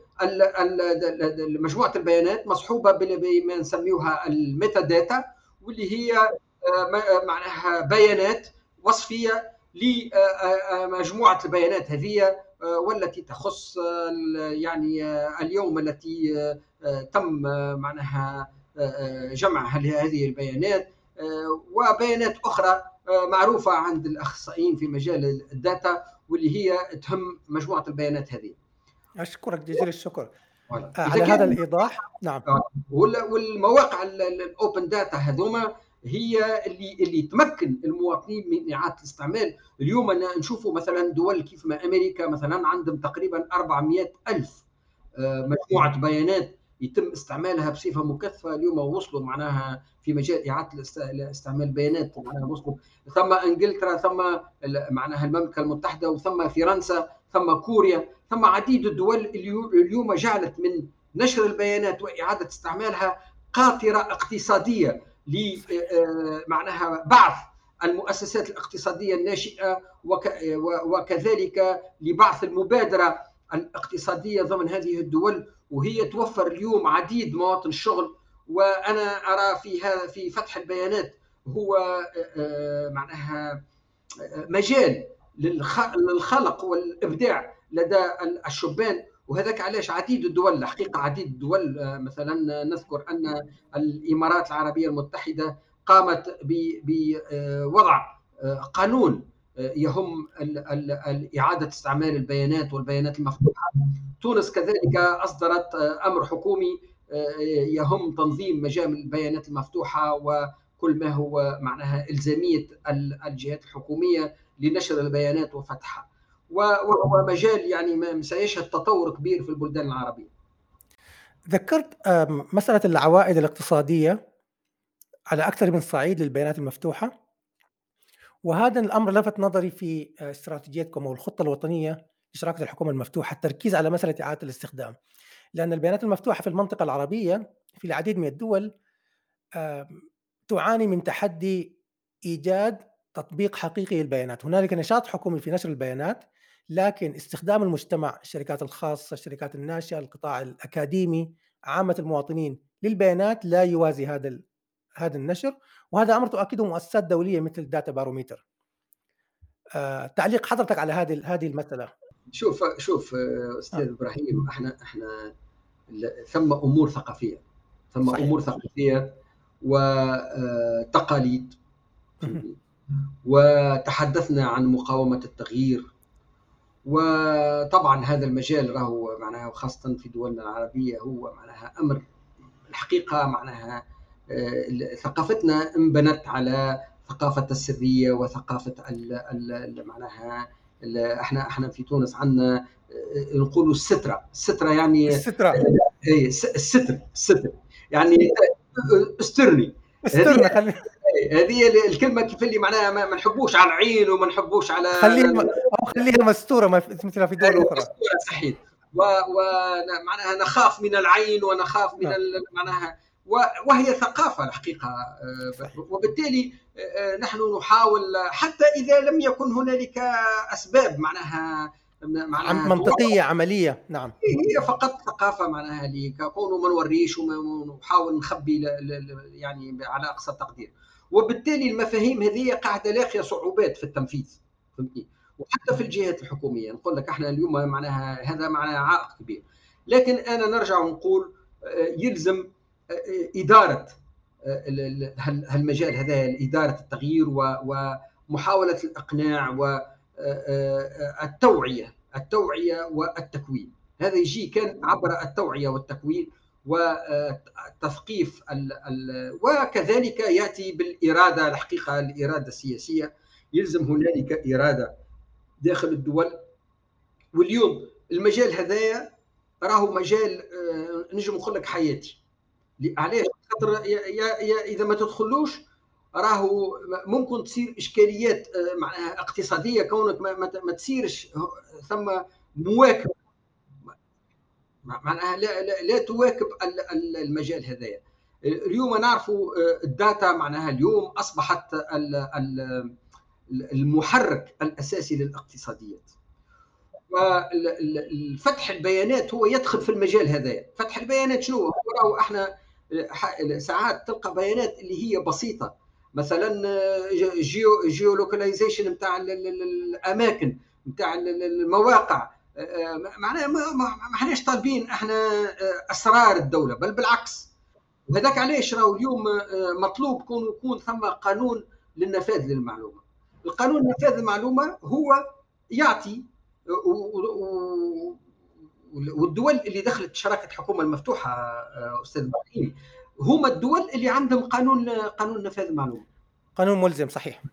مجموعة البيانات مصحوبة بما نسميوها ال metadata واللي هي آه، معناها بيانات وصفية لمجموعه البيانات هذه آه، والتي تخص يعني اليوم التي تم معناها جمع هذه البيانات. وبيانات أخرى معروفة عند الأخصائيين في مجال ال data واللي هي تهم مجموعة البيانات هذه. أشكرك جزيل الشكر. آه، على هذا الإيضاح نعم. آه، والمواقع ال open data هذوما هي اللي اللي تمكن المواطنين من إعادة الاستعمال. اليوم أنا نشوفوا مثلا دول كيف ما أمريكا مثلا عندهم تقريبا 400 ألف آه، مجموعة بيانات يتم استعمالها بصفة مكثفة. اليوم وصلوا معناها في مجال إعادة استعمال البيانات معناها وصلوا. ثم إنجلترا ثم معناها المملكة المتحدة وثم فرنسا ثم كوريا ثم عديد الدول اليوم جعلت من نشر البيانات وإعادة استعمالها قاطرة اقتصادية. معناها بعث المؤسسات الاقتصادية الناشئة وكذلك لبعث المبادرة الاقتصادية ضمن هذه الدول وهي توفر اليوم عديد مواطن الشغل. وأنا أرى في في فتح البيانات هو آه، آه، معناها مجال للخلق والإبداع لدى الشبان. وهذاك علاش عديد الدول الحقيقة عديد الدول آه، مثلا نذكر أن الإمارات العربية المتحدة قامت بوضع آه، قانون آه، يهم إعادة استعمال البيانات والبيانات المفتوحة. تونس كذلك أصدرت أمر حكومي يهم تنظيم مجال البيانات المفتوحة وكل ما هو معناها إلزامية الجهات الحكومية لنشر البيانات وفتحها. وهو مجال يعني سيشهد تطور كبير في البلدان العربية. ذكرت مسألة العوائد الاقتصادية على أكثر من صعيد للبيانات المفتوحة. وهذا الأمر لفت نظري في استراتيجيتكم أو الخطة الوطنية لشراكة الحكومة المفتوحة. التركيز على مسألة إعادة الاستخدام. لأن البيانات المفتوحة في المنطقة العربية في العديد من الدول تعاني من تحدي إيجاد تطبيق حقيقي للبيانات. هنالك نشاط حكومي في نشر البيانات لكن استخدام المجتمع الشركات الخاصة الشركات الناشئة القطاع الأكاديمي عامة المواطنين للبيانات لا يوازي هذا هذا النشر وهذا أمر تؤكده مؤسسات دولية مثل ال Data Barometer آه، تعليق حضرتك على هذه هذه المسألة. شوف شوف أستاذ آه. إبراهيم إحنا إحنا ثم أمور ثقافية ثم صحيح. أمور ثقافية وتقاليد وتحدثنا عن مقاومة التغيير. وطبعا هذا المجال راهو معناها خاصه في دولنا العربية هو معناها أمر الحقيقة معناها آه، ثقافتنا انبنت على ثقافة السرية وثقافة ال معناها إحنا إحنا في تونس عندنا آه، نقولوا السترة. السترة يعني السترة. اي الستر الستر. يعني استرني. استرنا خلي هذه الكلمة كيف اللي معناها ما نحبوش على العين وما نحبوش على خليها أو خليها مستورة مثل في دول أخرى. مستورة صحيح. ومعناها نخاف من العين ونخاف من نعم. معناها وهي ثقافة الحقيقة آه، وبالتالي آه، نحن نحاول حتى إذا لم يكن هنالك أسباب معناها معناها منطقية عملية. نعم. هي فقط ثقافة معناها لكونه ما نوريش ونحاول نخبي يعني على أقصى تقدير وبالتالي المفاهيم هذه قاعدة لاقيه صعوبات في التنفيذ. فهمتني؟ وحتى في الجهات الحكومية. نقول لك إحنا اليوم معناها هذا معناها عائق كبير. لكن أنا نرجع ونقول آه، يلزم إدارة هالمجال هذا إدارة التغيير ومحاولة الإقناع والتوعيه التوعية والتكوين. هذا يجي كان عبر التوعية والتكوين. وتثقيف وكذلك يأتي بالإرادة الحقيقة الإرادة السياسية. يلزم هنالك إرادة داخل الدول. واليوم المجال هذايا راهو مجال نجم نقول لك حياتي. علاش؟ خاطر إذا ما تدخلوش راهو ممكن تصير إشكاليات آه، معناها اقتصادية كونك ما, تسيرش ثم مواكب معناها لا, لا, لا تواكب المجال هذايا. اليوم نعرفوا آه، الداتا معناها اليوم أصبحت المحرك الأساسي للاقتصاديات. وفتح البيانات هو يدخل في المجال هذايا. فتح البيانات شنو؟ هو إحنا ساعات تلقى بيانات اللي هي بسيطة. مثلا géo géolocalisation نتاع الأماكن نتاع المواقع. معناها ما احناش طالبين إحنا اسرار الدولة بل بالعكس. وهذاك علاش راهو اليوم مطلوب يكون يكون ثم قانون للنفاذ للمعلومة. القانون نفاذ المعلومه هو يعطي والدول اللي دخلت شراكة الحكومة المفتوحة آه، أستاذ إبراهيم هما الدول اللي عندهم قانون قانون نفاذ المعلومة. قانون ملزم صحيح.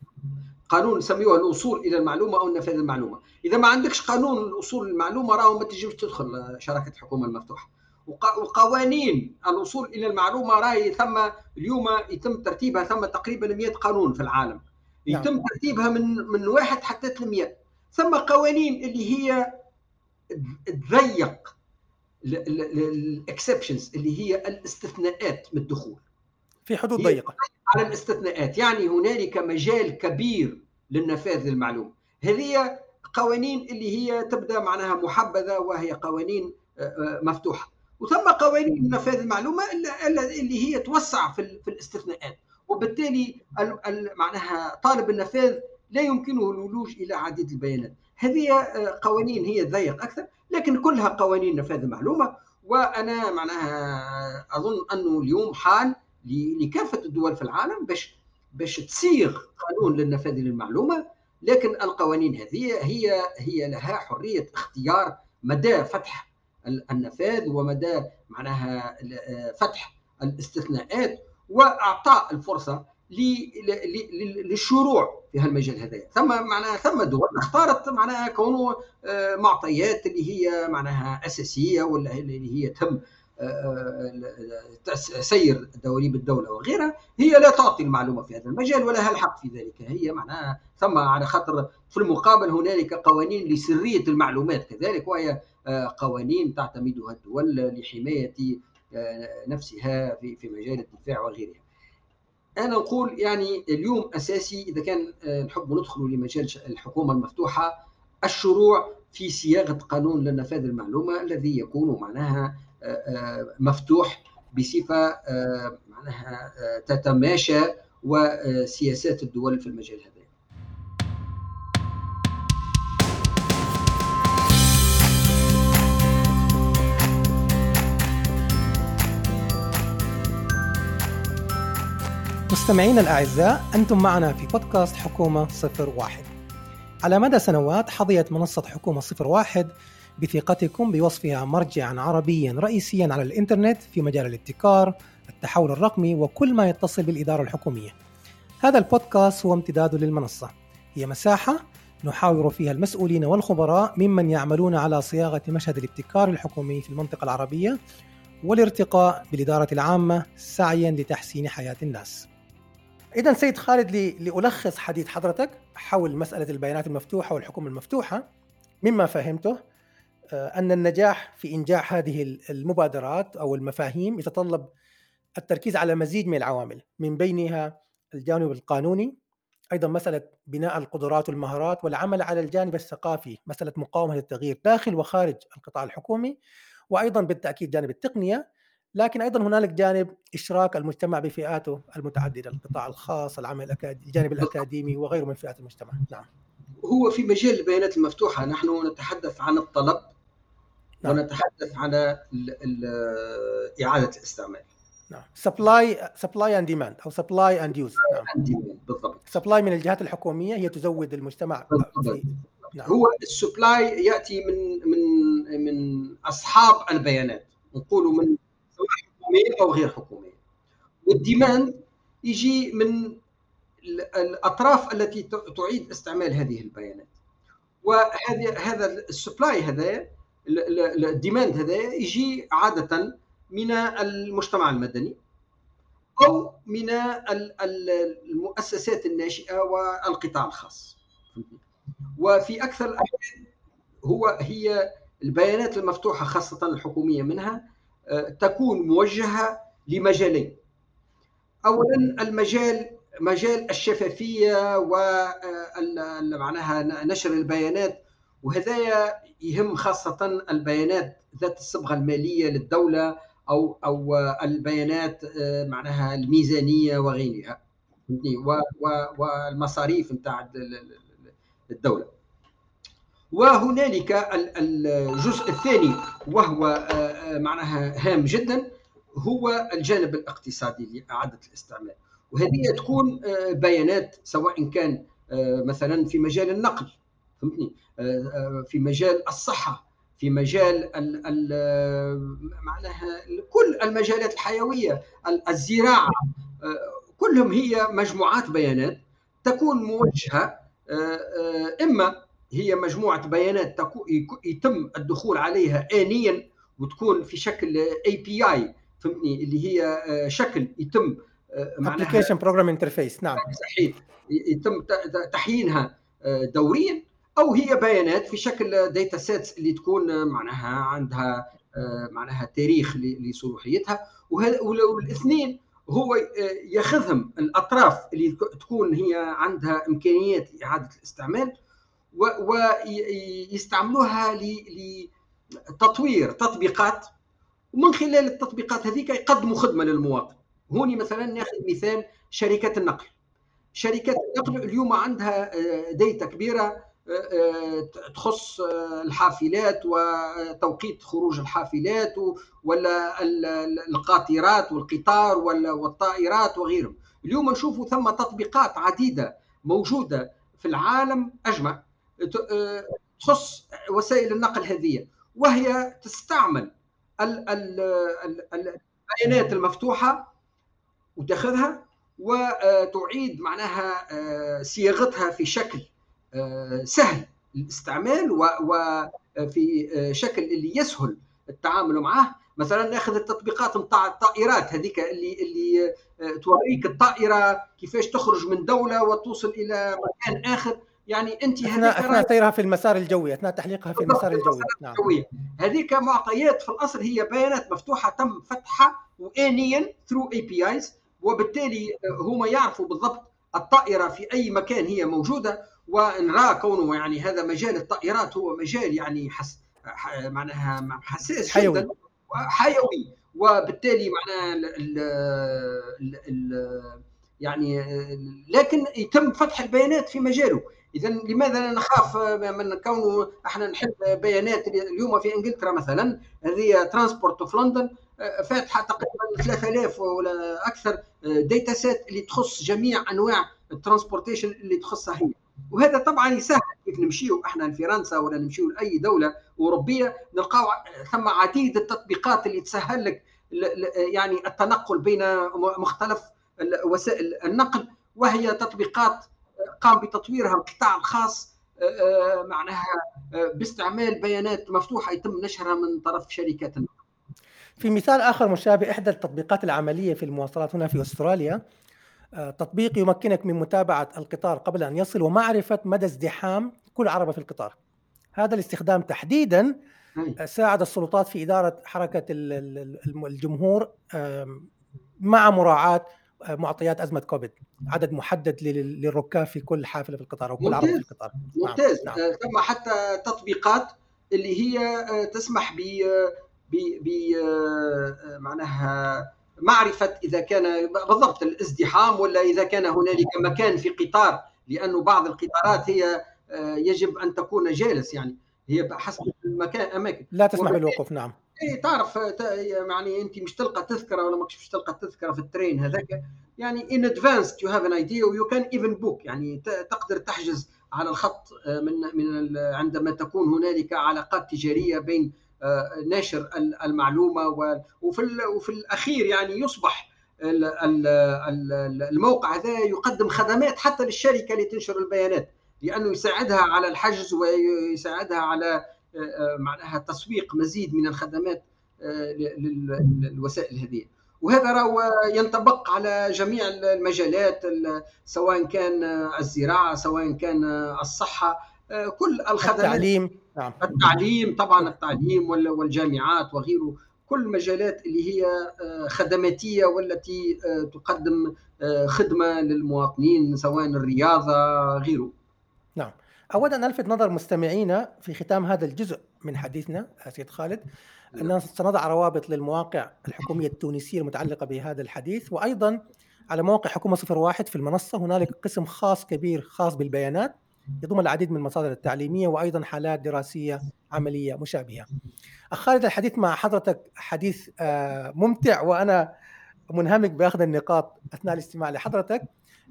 قانون نسميوه الوصول إلى المعلومة أو نفاذ المعلومة. إذا ما عندكش قانون الوصول للمعلومة راهو ما تجيش تدخل شراكة الحكومة المفتوحة. وقوانين الوصول إلى المعلومة راهي ثم اليوم يتم ترتيبها ثم تقريبا 100 قانون في العالم. نعم. يتم ترتيبها من من واحد حتى 300 ثم قوانين اللي هي تضيق الاكسبشنز اللي هي الاستثناءات من الدخول. في حدود ضيقة. على الاستثناءات. يعني هنالك مجال كبير للنفاذ للمعلومه هذه قوانين اللي هي تبدأ معناها محبذة وهي قوانين آه، آه، مفتوحة. وثم قوانين نفاذ المعلومة اللي هي توسع في الاستثناءات. وبالتالي معناها طالب النفاذ لا يمكنه الولوج إلى عديد البيانات. هذه آه، قوانين هي ضيق أكثر لكن كلها قوانين نفاذ المعلومه وأنا معناها أظن أنه اليوم حال لكافة الدول في العالم باش باش تصيغ قانون للنفاذ للمعلومة لكن القوانين هذه هي هي لها حرية اختيار مدى فتح النفاذ ومدى معناها فتح الاستثناءات وإعطاء الفرصة للشروع في هالمجال هذا. ثم معناها ثم دول اختارت معناها كونه آه، معطيات اللي هي معناها أساسية ولا اللي هي تم سير دواليب الدولة وغيرها هي لا تعطي المعلومة في هذا المجال ولا لها الحق في ذلك. هي معناها ثم على خاطر في المقابل هنالك قوانين لسرية المعلومات كذلك وهي آه، قوانين تعتمدها الدول لحماية نفسها في في مجال الدفاع وغيرها. أنا نقول يعني اليوم أساسي إذا كان آه، نحب ندخل لمجال الحكومة المفتوحة الشروع في صياغة قانون لنفاذ المعلومة الذي يكون معناها آه، آه، مفتوح بصفة معناها تتماشى وسياسات الدول في المجال هذا. مستمعينا الأعزاء أنتم معنا في بودكاست حكومة صفر واحد. على مدى سنوات حظيت منصة حكومة صفر واحد بثقتكم بوصفها مرجعا عربيا رئيسيا على الإنترنت في مجال الابتكار التحول الرقمي وكل ما يتصل بالإدارة الحكومية. هذا البودكاست هو امتداد للمنصة. هي مساحة نحاور فيها المسؤولين والخبراء ممن يعملون على صياغة مشهد الابتكار الحكومي في المنطقة العربية والارتقاء بالإدارة العامة سعيا لتحسين حياة الناس. اذا سيد خالد لألخص حديث حضرتك حول مسألة البيانات المفتوحة والحكومة المفتوحة. مما فهمته أن النجاح في إنجاح هذه المبادرات أو المفاهيم يتطلب التركيز على مزيج من العوامل من بينها الجانب القانوني أيضا مسألة بناء القدرات والمهارات والعمل على الجانب الثقافي مسألة مقاومة التغيير داخل وخارج القطاع الحكومي وأيضا بالتأكيد جانب التقنية لكن أيضا هنالك جانب إشراك المجتمع بفئاته المتعددة القطاع الخاص العمل الأكاديمي الجانب الأكاديمي وغيره من فئات المجتمع. نعم. هو في مجال البيانات المفتوحة نحن نتحدث عن الطلب نعم. ونتحدث عن إعادة الاستعمال. نعم. supply supply and demand أو supply and use بالضبط. supply من الجهات الحكومية هي تزود المجتمع. بالضبط. نعم. هو ال supply يأتي من من من أصحاب البيانات. نقولوا من حكومية أو غير حكومية. وال demand يجي من الأطراف التي تعيد استعمال هذه البيانات. وهذا هذا ال supply هذا ال demand هذا يجي عادة من المجتمع المدني أو من المؤسسات الناشئة والقطاع الخاص. وفي أكثر الأحيان هو هي البيانات المفتوحة خاصة الحكومية منها تكون موجهة لمجالين. اولا المجال مجال الشفافية ومعناها نشر البيانات وهذايا يهم خاصة البيانات ذات الصبغة المالية للدولة أو أو البيانات معناها الميزانية وغيرها. والمصاريف نتاع الدولة. وهنالك الجزء الثاني وهو آه، آه، معناها هام جدا هو الجانب الاقتصادي لإعادة الاستعمال. وهذه تكون آه، بيانات سواء كان مثلا في مجال النقل. فهمتني؟ في مجال الصحة في مجال ال ال معناها كل المجالات الحيوية الزراعة كلهم هي مجموعات بيانات تكون موجهة إما هي مجموعة بيانات يتم الدخول عليها آنيا وتكون في شكل API فهمتني؟ اللي هي آه، شكل يتم application program interface نعم. صحيح يتم تحيينها آه، دوريا. أو هي بيانات في شكل data sets اللي تكون معناها عندها آه، معناها تاريخ لصلاحيتها والاثنين هو ياخذهم الأطراف اللي تكون هي عندها إمكانيات إعادة الاستعمال ويستعملوها لتطوير تطبيقات. ومن خلال التطبيقات هذيك يقدموا خدمة للمواطن. هوني مثلا ناخذ مثال شركات النقل. شركات النقل اليوم عندها ديتا آه، كبيرة آه، آه، تخص الحافلات وتوقيت خروج الحافلات ولا القاطرات والقطار والطائرات وغيرهم. اليوم نشوفوا ثم تطبيقات عديدة موجودة في العالم أجمع تخص وسائل النقل هذه وهي تستعمل البيانات المفتوحة وتأخذها وتعيد معناها آه، صياغتها في شكل. سهل الاستعمال وفي آه، شكل اللي يسهل التعامل معه. مثلا ناخذ التطبيقات نتاع الطائرات هذيك اللي اللي توريك الطائرة كيفاش تخرج من دولة وتوصل إلى مكان آخر. يعني أنت اثناء اثناء سيرها في المسار الجوي اثناء تحليقها في المسار الجوي. نعم. هذيك معطيات في الأصل هي بيانات مفتوحة تم فتحها وانيا through APIs وبالتالي هما يعرفوا بالضبط الطائرة في أي مكان هي موجودة. ونرى كونه يعني هذا مجال الطائرات هو مجال يعني حس معناها حساس حيوي. جدا حيوي وبالتالي معناها ال ال ال يعني لكن يتم فتح البيانات في مجاله. اذا لماذا نخاف من كونه إحنا نحل بيانات اليوم في إنجلترا مثلا هذه Transport of London فاتحة تقريبا 3000 ولا أكثر data set اللي تخص جميع أنواع ال transportation اللي تخصها هي. وهذا طبعا يسهل كيف نمشيو إحنا لفرنسا ولا نمشيو لأي دولة أوروبية نلقاو ثم عديد التطبيقات اللي تسهل لك يعني التنقل بين مختلف وسائل النقل وهي تطبيقات قام بتطويرها القطاع الخاص آه، آه، معناها آه، باستعمال بيانات مفتوحة يتم نشرها من طرف شركات النقل. في مثال آخر مشابه إحدى التطبيقات العملية في المواصلات هنا في أستراليا تطبيق يمكنك من متابعة القطار قبل أن يصل ومعرفة مدى ازدحام كل عربة في القطار. هذا الاستخدام تحديدا ساعد السلطات في إدارة حركة الجمهور مع مراعاة معطيات أزمة كوفيد عدد محدد للركاب في كل حافلة في القطار أو كل عربة في القطار نعم، ممتاز نعم. نعم. ثم حتى تطبيقات اللي هي آه، تسمح ب ب آه، معناها معرفة إذا كان بالضبط الازدحام ولا إذا كان هنالك مكان في قطار لأنه بعض القطارات هي يجب أن تكون جالس يعني هي حسب المكان أماكن. لا تسمح بالوقوف نعم. اي تعرف يعني أنت مش تلقى تذكرة ولا ماكش مش تلقى تذكرة في ال train هذاك يعني in advance you have an idea و you can even book يعني تقدر تحجز على الخط آه، من من عندما تكون هنالك علاقات تجارية بين آه، ناشر المعلومة وفي وفي الأخير يعني يصبح الموقع هذا يقدم خدمات حتى للشركة اللي تنشر البيانات لأنه يساعدها على الحجز ويساعدها على آه، معناها تسويق مزيد من الخدمات آه، للوسائل هذه. وهذا راهو ينطبق على جميع المجالات سواء كان الزراعة سواء كان الصحة آه، كل الخدمات. التعليم. نعم. التعليم طبعا التعليم والجامعات وغيره كل مجالات اللي هي خدماتية والتي تقدم خدمة للمواطنين سواء الرياضة غيره. نعم. أود أن ألفت نظر مستمعينا في ختام هذا الجزء من حديثنا سيد خالد أننا سنضع روابط للمواقع الحكومية التونسية المتعلقة بهذا الحديث وأيضا على موقع حكومة صفر واحد في المنصة هنالك قسم خاص كبير خاص بالبيانات يضم العديد من المصادر التعليمية وأيضا حالات دراسية عملية مشابهة. خالد الحديث مع حضرتك حديث آه، ممتع وأنا منهمك بأخذ النقاط أثناء الاستماع لحضرتك.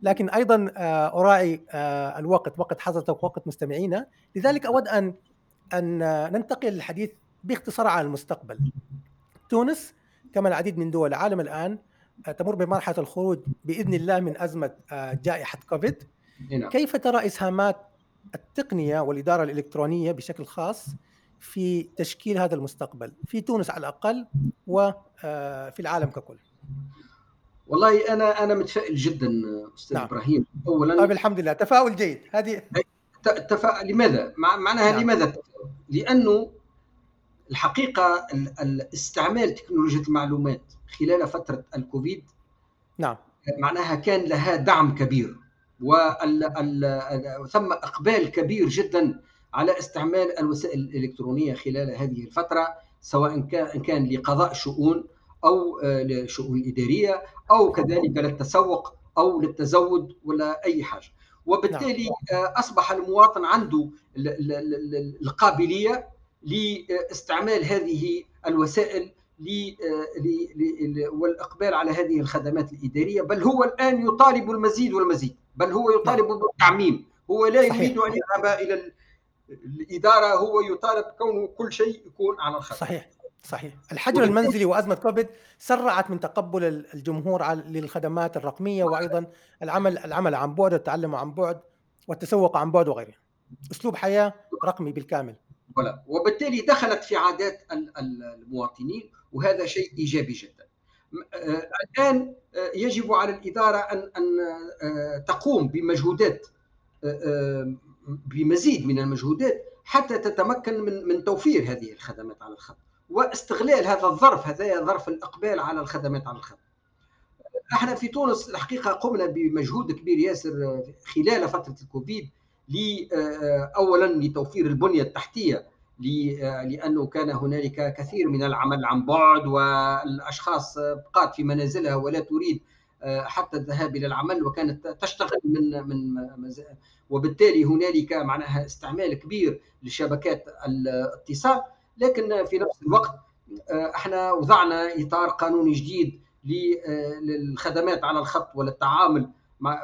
لكن أيضا آه، أراعي آه، الوقت وقت حضرتك ووقت مستمعينا. لذلك أود أن أن ننتقل للحديث باختصار عن المستقبل. تونس كما العديد من دول العالم الآن آه، تمر بمرحلة الخروج بإذن الله من أزمة جائحة كوفيد. نعم. كيف ترى إسهامات التقنية والإدارة الإلكترونية بشكل خاص في تشكيل هذا المستقبل في تونس على الأقل وفي العالم ككل والله أنا أنا متفائل جدا أستاذ نعم. إبراهيم اولا طيب الحمد لله تفاؤل جيد هذه تفاؤل لماذا؟ معناها نعم. لماذا التفاؤل؟ لأنه الحقيقة استعمال تكنولوجيا المعلومات خلال فترة الكوفيد نعم معناها كان لها دعم كبير وثم إقبال كبير جدا على استعمال الوسائل الإلكترونية خلال هذه الفترة سواء كان لقضاء شؤون أو آه، للشؤون الاداريه أو كذلك للتسوق أو للتزود ولا أي حاجة وبالتالي نعم. آه، أصبح المواطن عنده القابلية لاستعمال هذه الوسائل آه، والإقبال على هذه الخدمات الإدارية بل هو الآن يطالب المزيد والمزيد بل هو يطالب بالتعميم. هو لا يريد أن يذهب إلى الإدارة هو يطالب كونه كل شيء يكون على الخط. صحيح صحيح. الحجر المنزلي وأزمة كوفيد سرعت من تقبل الجمهور للخدمات الرقمية وأيضا العمل العمل عن بعد والتعلم عن بعد والتسوق عن بعد وغيره أسلوب حياة رقمي بالكامل. ولا. وبالتالي دخلت في عادات المواطنين وهذا شيء إيجابي جدا. الآن آه، يجب على الإدارة أن أن آه، تقوم بمجهودات بمزيد من المجهودات حتى تتمكن من من توفير هذه الخدمات على الخط واستغلال هذا الظرف هذا ظرف الإقبال على الخدمات على الخط. إحنا في تونس الحقيقة قمنا بمجهود كبير ياسر خلال فترة الكوفيد اولا لتوفير البنية التحتية لأنه كان هنالك كثير من العمل عن بعد والأشخاص بقات في منازلها ولا تريد حتى الذهاب إلى العمل وكانت تشتغل من من وبالتالي هنالك معناها استعمال كبير لشبكات الاتصال. لكن في نفس الوقت إحنا وضعنا إطار قانوني جديد للخدمات على الخط وللتعامل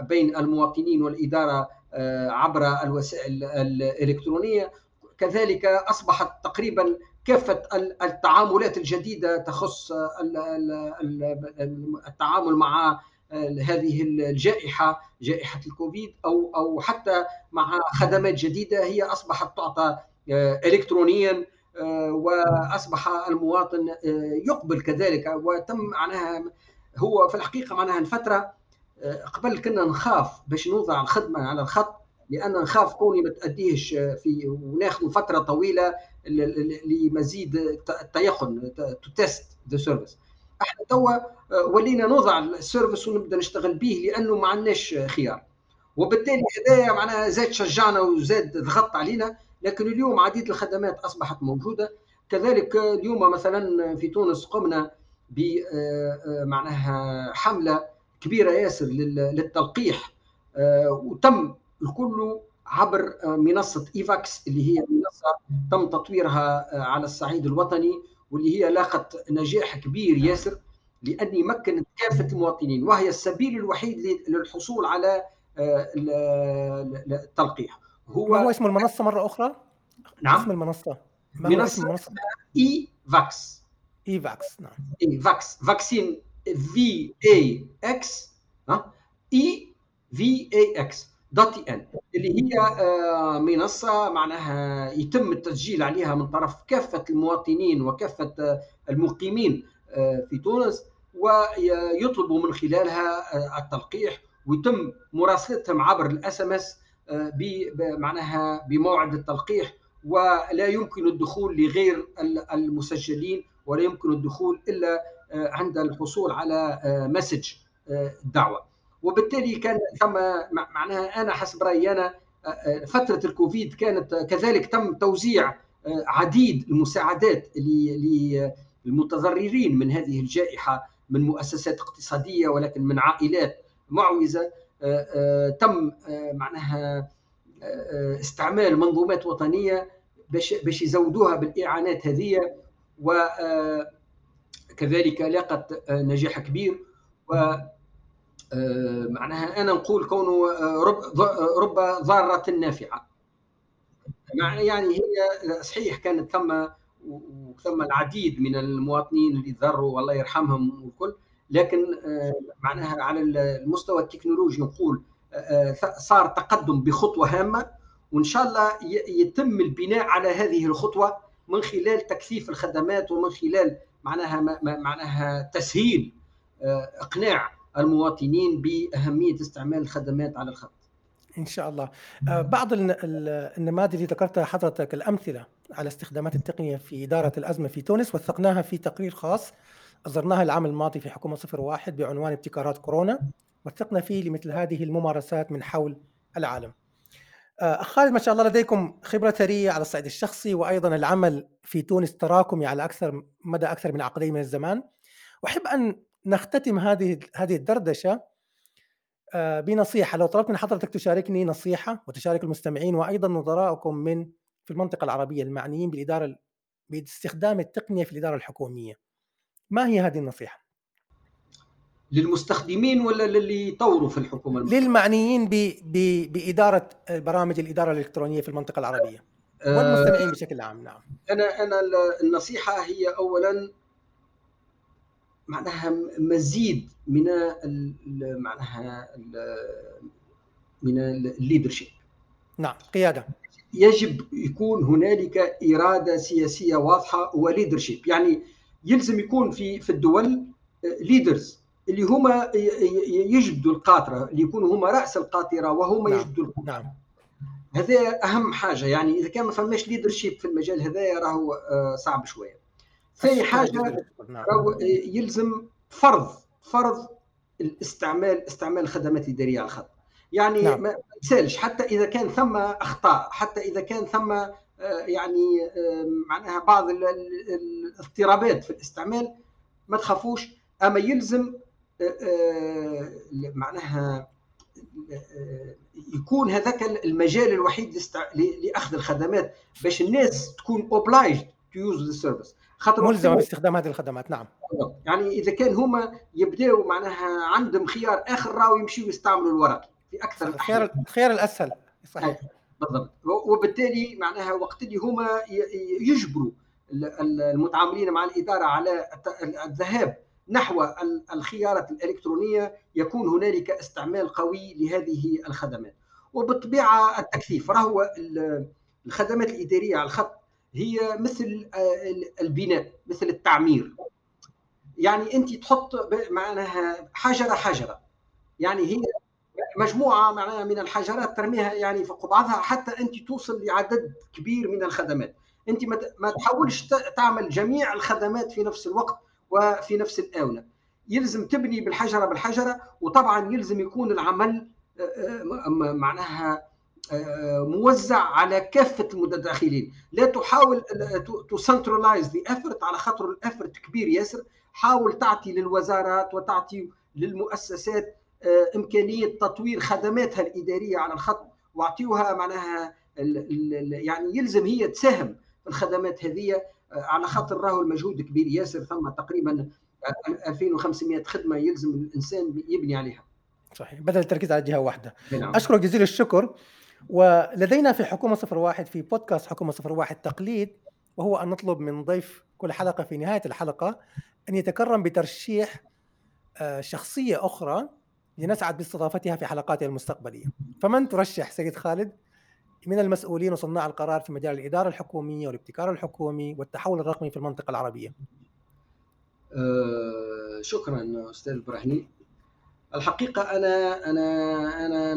بين المواطنين والإدارة عبر الوسائل الإلكترونية. كذلك أصبحت تقريبا كافة التعاملات الجديدة تخص التعامل مع هذه الجائحة جائحة الكوفيد أو أو حتى مع خدمات جديدة هي أصبحت تعطى الكترونيا وأصبح المواطن يقبل كذلك وتم معناها هو في الحقيقة معناها الفترة قبل كنا نخاف باش نوضع الخدمة على الخط لأن نخاف كوني ما تأديهش في وناخذ فترة طويلة لمزيد التيقن to test the service إحنا توا ولينا نوضع ال service ونبدأ نشتغل به لأنه ما عندناش خيار. وبالتالي هذايا معناها زاد شجعنا وزاد ضغط علينا لكن اليوم عديد الخدمات أصبحت موجودة. كذلك اليوم مثلا في تونس قمنا ب معناها حملة كبيرة ياسر للتلقيح وتم الكل عبر منصة إيفاكس اللي هي منصة تم تطويرها على الصعيد الوطني واللي هي لاقت نجاح كبير ياسر لأن مكنت كافة المواطنين وهي السبيل الوحيد للحصول على التلقيح. هو ما هو اسم المنصة مرة أخرى؟ نعم. اسم المنصة. ما منصة, اسم المنصة؟ إيفاكس إيفاكس نعم. اي فاكس vaccine V A X E V A X dot tn اللي هي آه، منصة معناها يتم التسجيل عليها من طرف كافة المواطنين وكافة آه، المقيمين آه، في تونس ويطلبوا من خلالها التلقيح ويتم مراسلتهم عبر ال SMS معناها بموعد التلقيح ولا يمكن الدخول لغير المسجلين ولا يمكن الدخول إلا عند الحصول على message الدعوه وبالتالي كان ثم معناها أنا حسب رأيي أنا فترة الكوفيد كانت كذلك تم توزيع عديد المساعدات للمتضررين من هذه الجائحة من مؤسسات اقتصادية ولكن من عائلات معوزة تم معناها استعمال منظومات وطنية باش يزودوها بالإعانات هذه وكذلك لاقت نجاح كبير و آه، معناها أنا نقول كونه آه، رب رب ضارة نافعة. يعني هي صحيح كانت ثم وثم العديد من المواطنين اللي ضروا والله يرحمهم والكل لكن آه، معناها على المستوى التكنولوجي نقول صار تقدم بخطوة هامة وإن شاء الله يتم البناء على هذه الخطوة من خلال تكثيف الخدمات ومن خلال معناها معناها تسهيل إقناع المواطنين بأهمية استعمال الخدمات على الخط. إن شاء الله. آه، بعض النماذج اللي ذكرتها حضرتك الأمثلة على استخدامات التقنية في إدارة الأزمة في تونس وثقناها في تقرير خاص اصدرناها العام الماضي في حكومة صفر واحد بعنوان ابتكارات كورونا وثقنا فيه لمثل هذه الممارسات من حول العالم. آه، اخ خالد ما شاء الله لديكم خبرة ثرية على الصعيد الشخصي وأيضا العمل في تونس تراكمي على أكثر مدى أكثر من عقدين من الزمان. واحب أن نختتم هذه هذه الدردشة آه، بنصيحة لو طلبت من حضرتك تشاركني نصيحة وتشارك المستمعين وأيضا نظرائكم من في المنطقة العربية المعنيين بالإدارة باستخدام التقنية في الإدارة الحكومية. ما هي هذه النصيحة؟ للمستخدمين ولا للي يطوروا في الحكومة المستقبل؟ للمعنيين ب... ب... بإدارة برامج الإدارة الإلكترونية في المنطقة العربية. والمستمعين بشكل عام نعم أنا أنا النصيحة هي اولا معناها مزيد من معناها من ال leadership نعم قيادة. يجب يكون هنالك إرادة سياسية واضحة و leadership يعني يلزم يكون في في الدول leaders اللي هما يجدوا القاطرة اللي يكونوا هما رأس القاطرة وهما نعم. يجدوا القاطرة. نعم. هذا أهم حاجة. يعني إذا كان ما فماش ليدرشيب في المجال هذايا راهو آه، صعب شوية. ثاني حاجة يلزم فرض فرض الاستعمال استعمال الخدمات الاداريه على الخط. يعني نعم. ما تسالش حتى إذا كان ثم أخطاء حتى إذا كان ثم آه، يعني معناها بعض ال- ال- الاضطرابات في الاستعمال ما تخافوش. أما يلزم آه، آه، معناها يكون هذاك المجال الوحيد لأخذ الخدمات باش الناس تكون obliged to use the service. خاطر ملزمه باستخدام هذه الخدمات نعم. يعني إذا كان هما يبداوا معناها عندهم خيار آخر راهو يمشيوا يستعملوا الورق في أكثر الخيار الخيار الأسهل صحيح. بالضبط. وبالتالي معناها وقت اللي هما يجبروا ال- ال- المتعاملين مع الإدارة على الذهاب نحو ال- الخيارات الإلكترونية يكون هنالك استعمال قوي لهذه الخدمات. وبالطبيعة التكثيف راهو ال- الخدمات الإدارية على الخط هي مثل آه، البناء مثل التعمير. يعني أنت تحط معناها حجرة حجرة. يعني هي مجموعة معناها من الحجرات ترميها يعني فوق بعضها حتى أنت توصل لعدد كبير من الخدمات. أنت ما تحاولش تعمل جميع الخدمات في نفس الوقت وفي نفس الآونة. يلزم تبني بالحجرة بالحجرة وطبعا يلزم يكون العمل آه، آه، معناها موزع على كافة المتداخلين. لا تحاول to centralize the effort على خاطر ال effort كبير ياسر. حاول تعطي للوزارات وتعطي للمؤسسات آه، إمكانية تطوير خدماتها الإدارية على الخط واعطيوها معناها يعني يلزم هي تساهم في الخدمات هذه آه، على خاطر راهو المجهود كبير ياسر. ثم تقريبا 2500 خدمة يلزم الإنسان يبني عليها. صحيح. بدل التركيز على جهة واحدة. نعم. أشكرك جزيل الشكر. ولدينا في حكومة صفر واحد في بودكاست حكومة صفر واحد تقليد وهو أن نطلب من ضيف كل حلقة في نهاية الحلقة أن يتكرم بترشيح آه، شخصية أخرى لنسعد باستضافتها في حلقاتها المستقبلية. فمن ترشح سيد خالد؟ من المسؤولين وصناع القرار في مجال الإدارة الحكومية والابتكار الحكومي والتحول الرقمي في المنطقة العربية. آه، شكرا أستاذ إبراهيم. الحقيقة أنا أنا أنا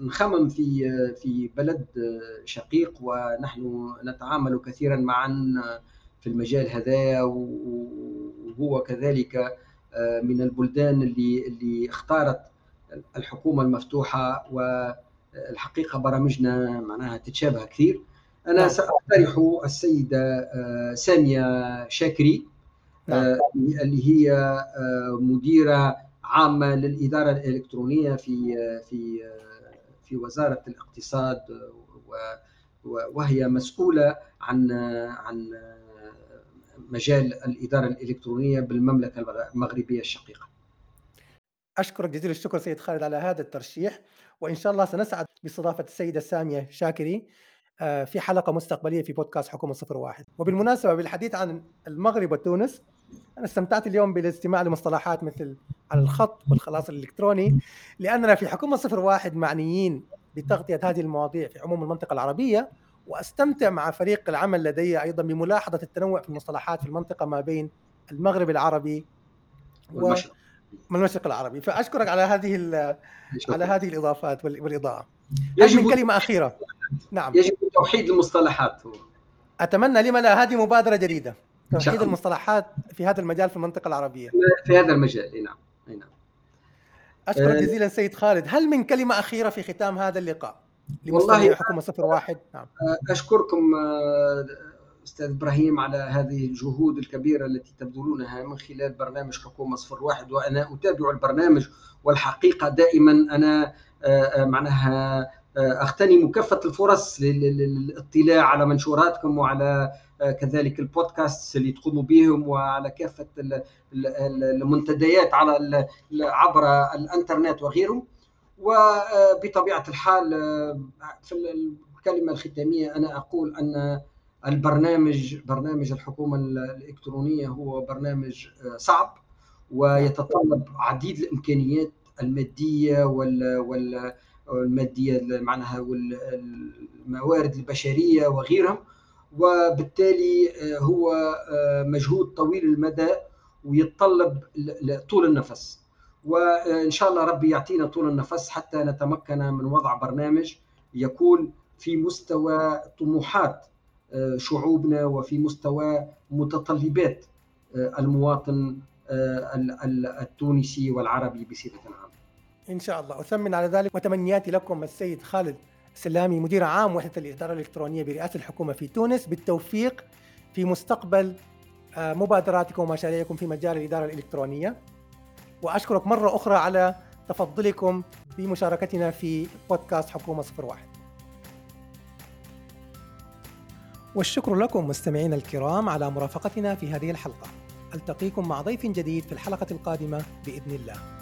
نخمم في في بلد شقيق ونحن نتعامل كثيرا معا في المجال هذا وهو كذلك من البلدان اللي اللي اختارت الحكومة المفتوحة والحقيقة برامجنا معناها تتشابه كثير أنا نعم. سأقترح السيدة آه، سامية شاكري نعم. آه، اللي هي آه، مديرة عامة للإدارة الإلكترونية في في في وزارة الاقتصاد وهي مسؤولة عن عن مجال الإدارة الإلكترونية بالمملكة المغربية الشقيقة. أشكرك جزيل الشكر سيد خالد على هذا الترشيح وإن شاء الله سنسعد باستضافة السيدة سامية شاكري آه، في حلقة مستقبلية في بودكاست حكومة صفر واحد وبالمناسبة بالحديث عن المغرب وتونس أنا استمتعت اليوم بالاستماع لمصطلحات مثل على الخط والخلاص الإلكتروني لأننا في حكومة صفر واحد معنيين بتغطية هذه المواضيع في عموم المنطقة العربية وأستمتع مع فريق العمل لدي أيضا بملاحظة التنوع في المصطلحات في المنطقة ما بين المغرب العربي والمشرق. من المشرق العربي. فأشكرك على هذه على هذه الإضافات وال- والإضاءة. يجب من كلمة أخيرة. نعم. يجب توحيد المصطلحات. أتمنى لما لا هذه مبادرة جديدة. توحيد. المصطلحات في هذا المجال في المنطقة العربية. في هذا المجال إي نعم إي نعم. أشكرك آه. جزيلا سيد خالد. هل من كلمة أخيرة في ختام هذا اللقاء؟ والله- حكومة صفر واحد. نعم. أشكركم آه، أستاذ إبراهيم على هذه الجهود الكبيرة التي تبذلونها من خلال برنامج حكومة صفر واحد وأنا أتابع البرنامج والحقيقة دائما. أنا آه، آه، معناها آه، اغتنم كافه الفرص لل- لل- للاطلاع على منشوراتكم وعلى آه، كذلك البودكاست اللي تقوموا بهم وعلى كافة ال- ال- ال- المنتديات على عبر الإنترنت وغيره وبطبيعه الحال آه، في ال- الكلمة الختامية أنا أقول أن البرنامج برنامج الحكومة الإلكترونية هو برنامج صعب ويتطلب عديد الإمكانيات المادية وال وال والماديه معناها والموارد البشرية وغيرهم وبالتالي هو مجهود طويل المدى ويتطلب طول النفس وإن شاء الله ربي يعطينا طول النفس حتى نتمكن من وضع برنامج يكون في مستوى طموحات شعوبنا وفي مستوى متطلبات المواطن التونسي والعربي بصفة عامة. إن شاء الله. أثمن على ذلك وتمنياتي لكم السيد خالد سلامي مدير عام وحدة الإدارة الإلكترونية برئاسة الحكومة في تونس. بالتوفيق في مستقبل آه، مبادراتكم ومشاريعكم في مجال الإدارة الإلكترونية. وأشكرك مرة أخرى على تفضلكم بمشاركتنا في بودكاست حكومة 01 والشكر لكم مستمعينا الكرام على مرافقتنا في هذه الحلقة. ألتقيكم مع ضيف جديد في الحلقة القادمة بإذن الله.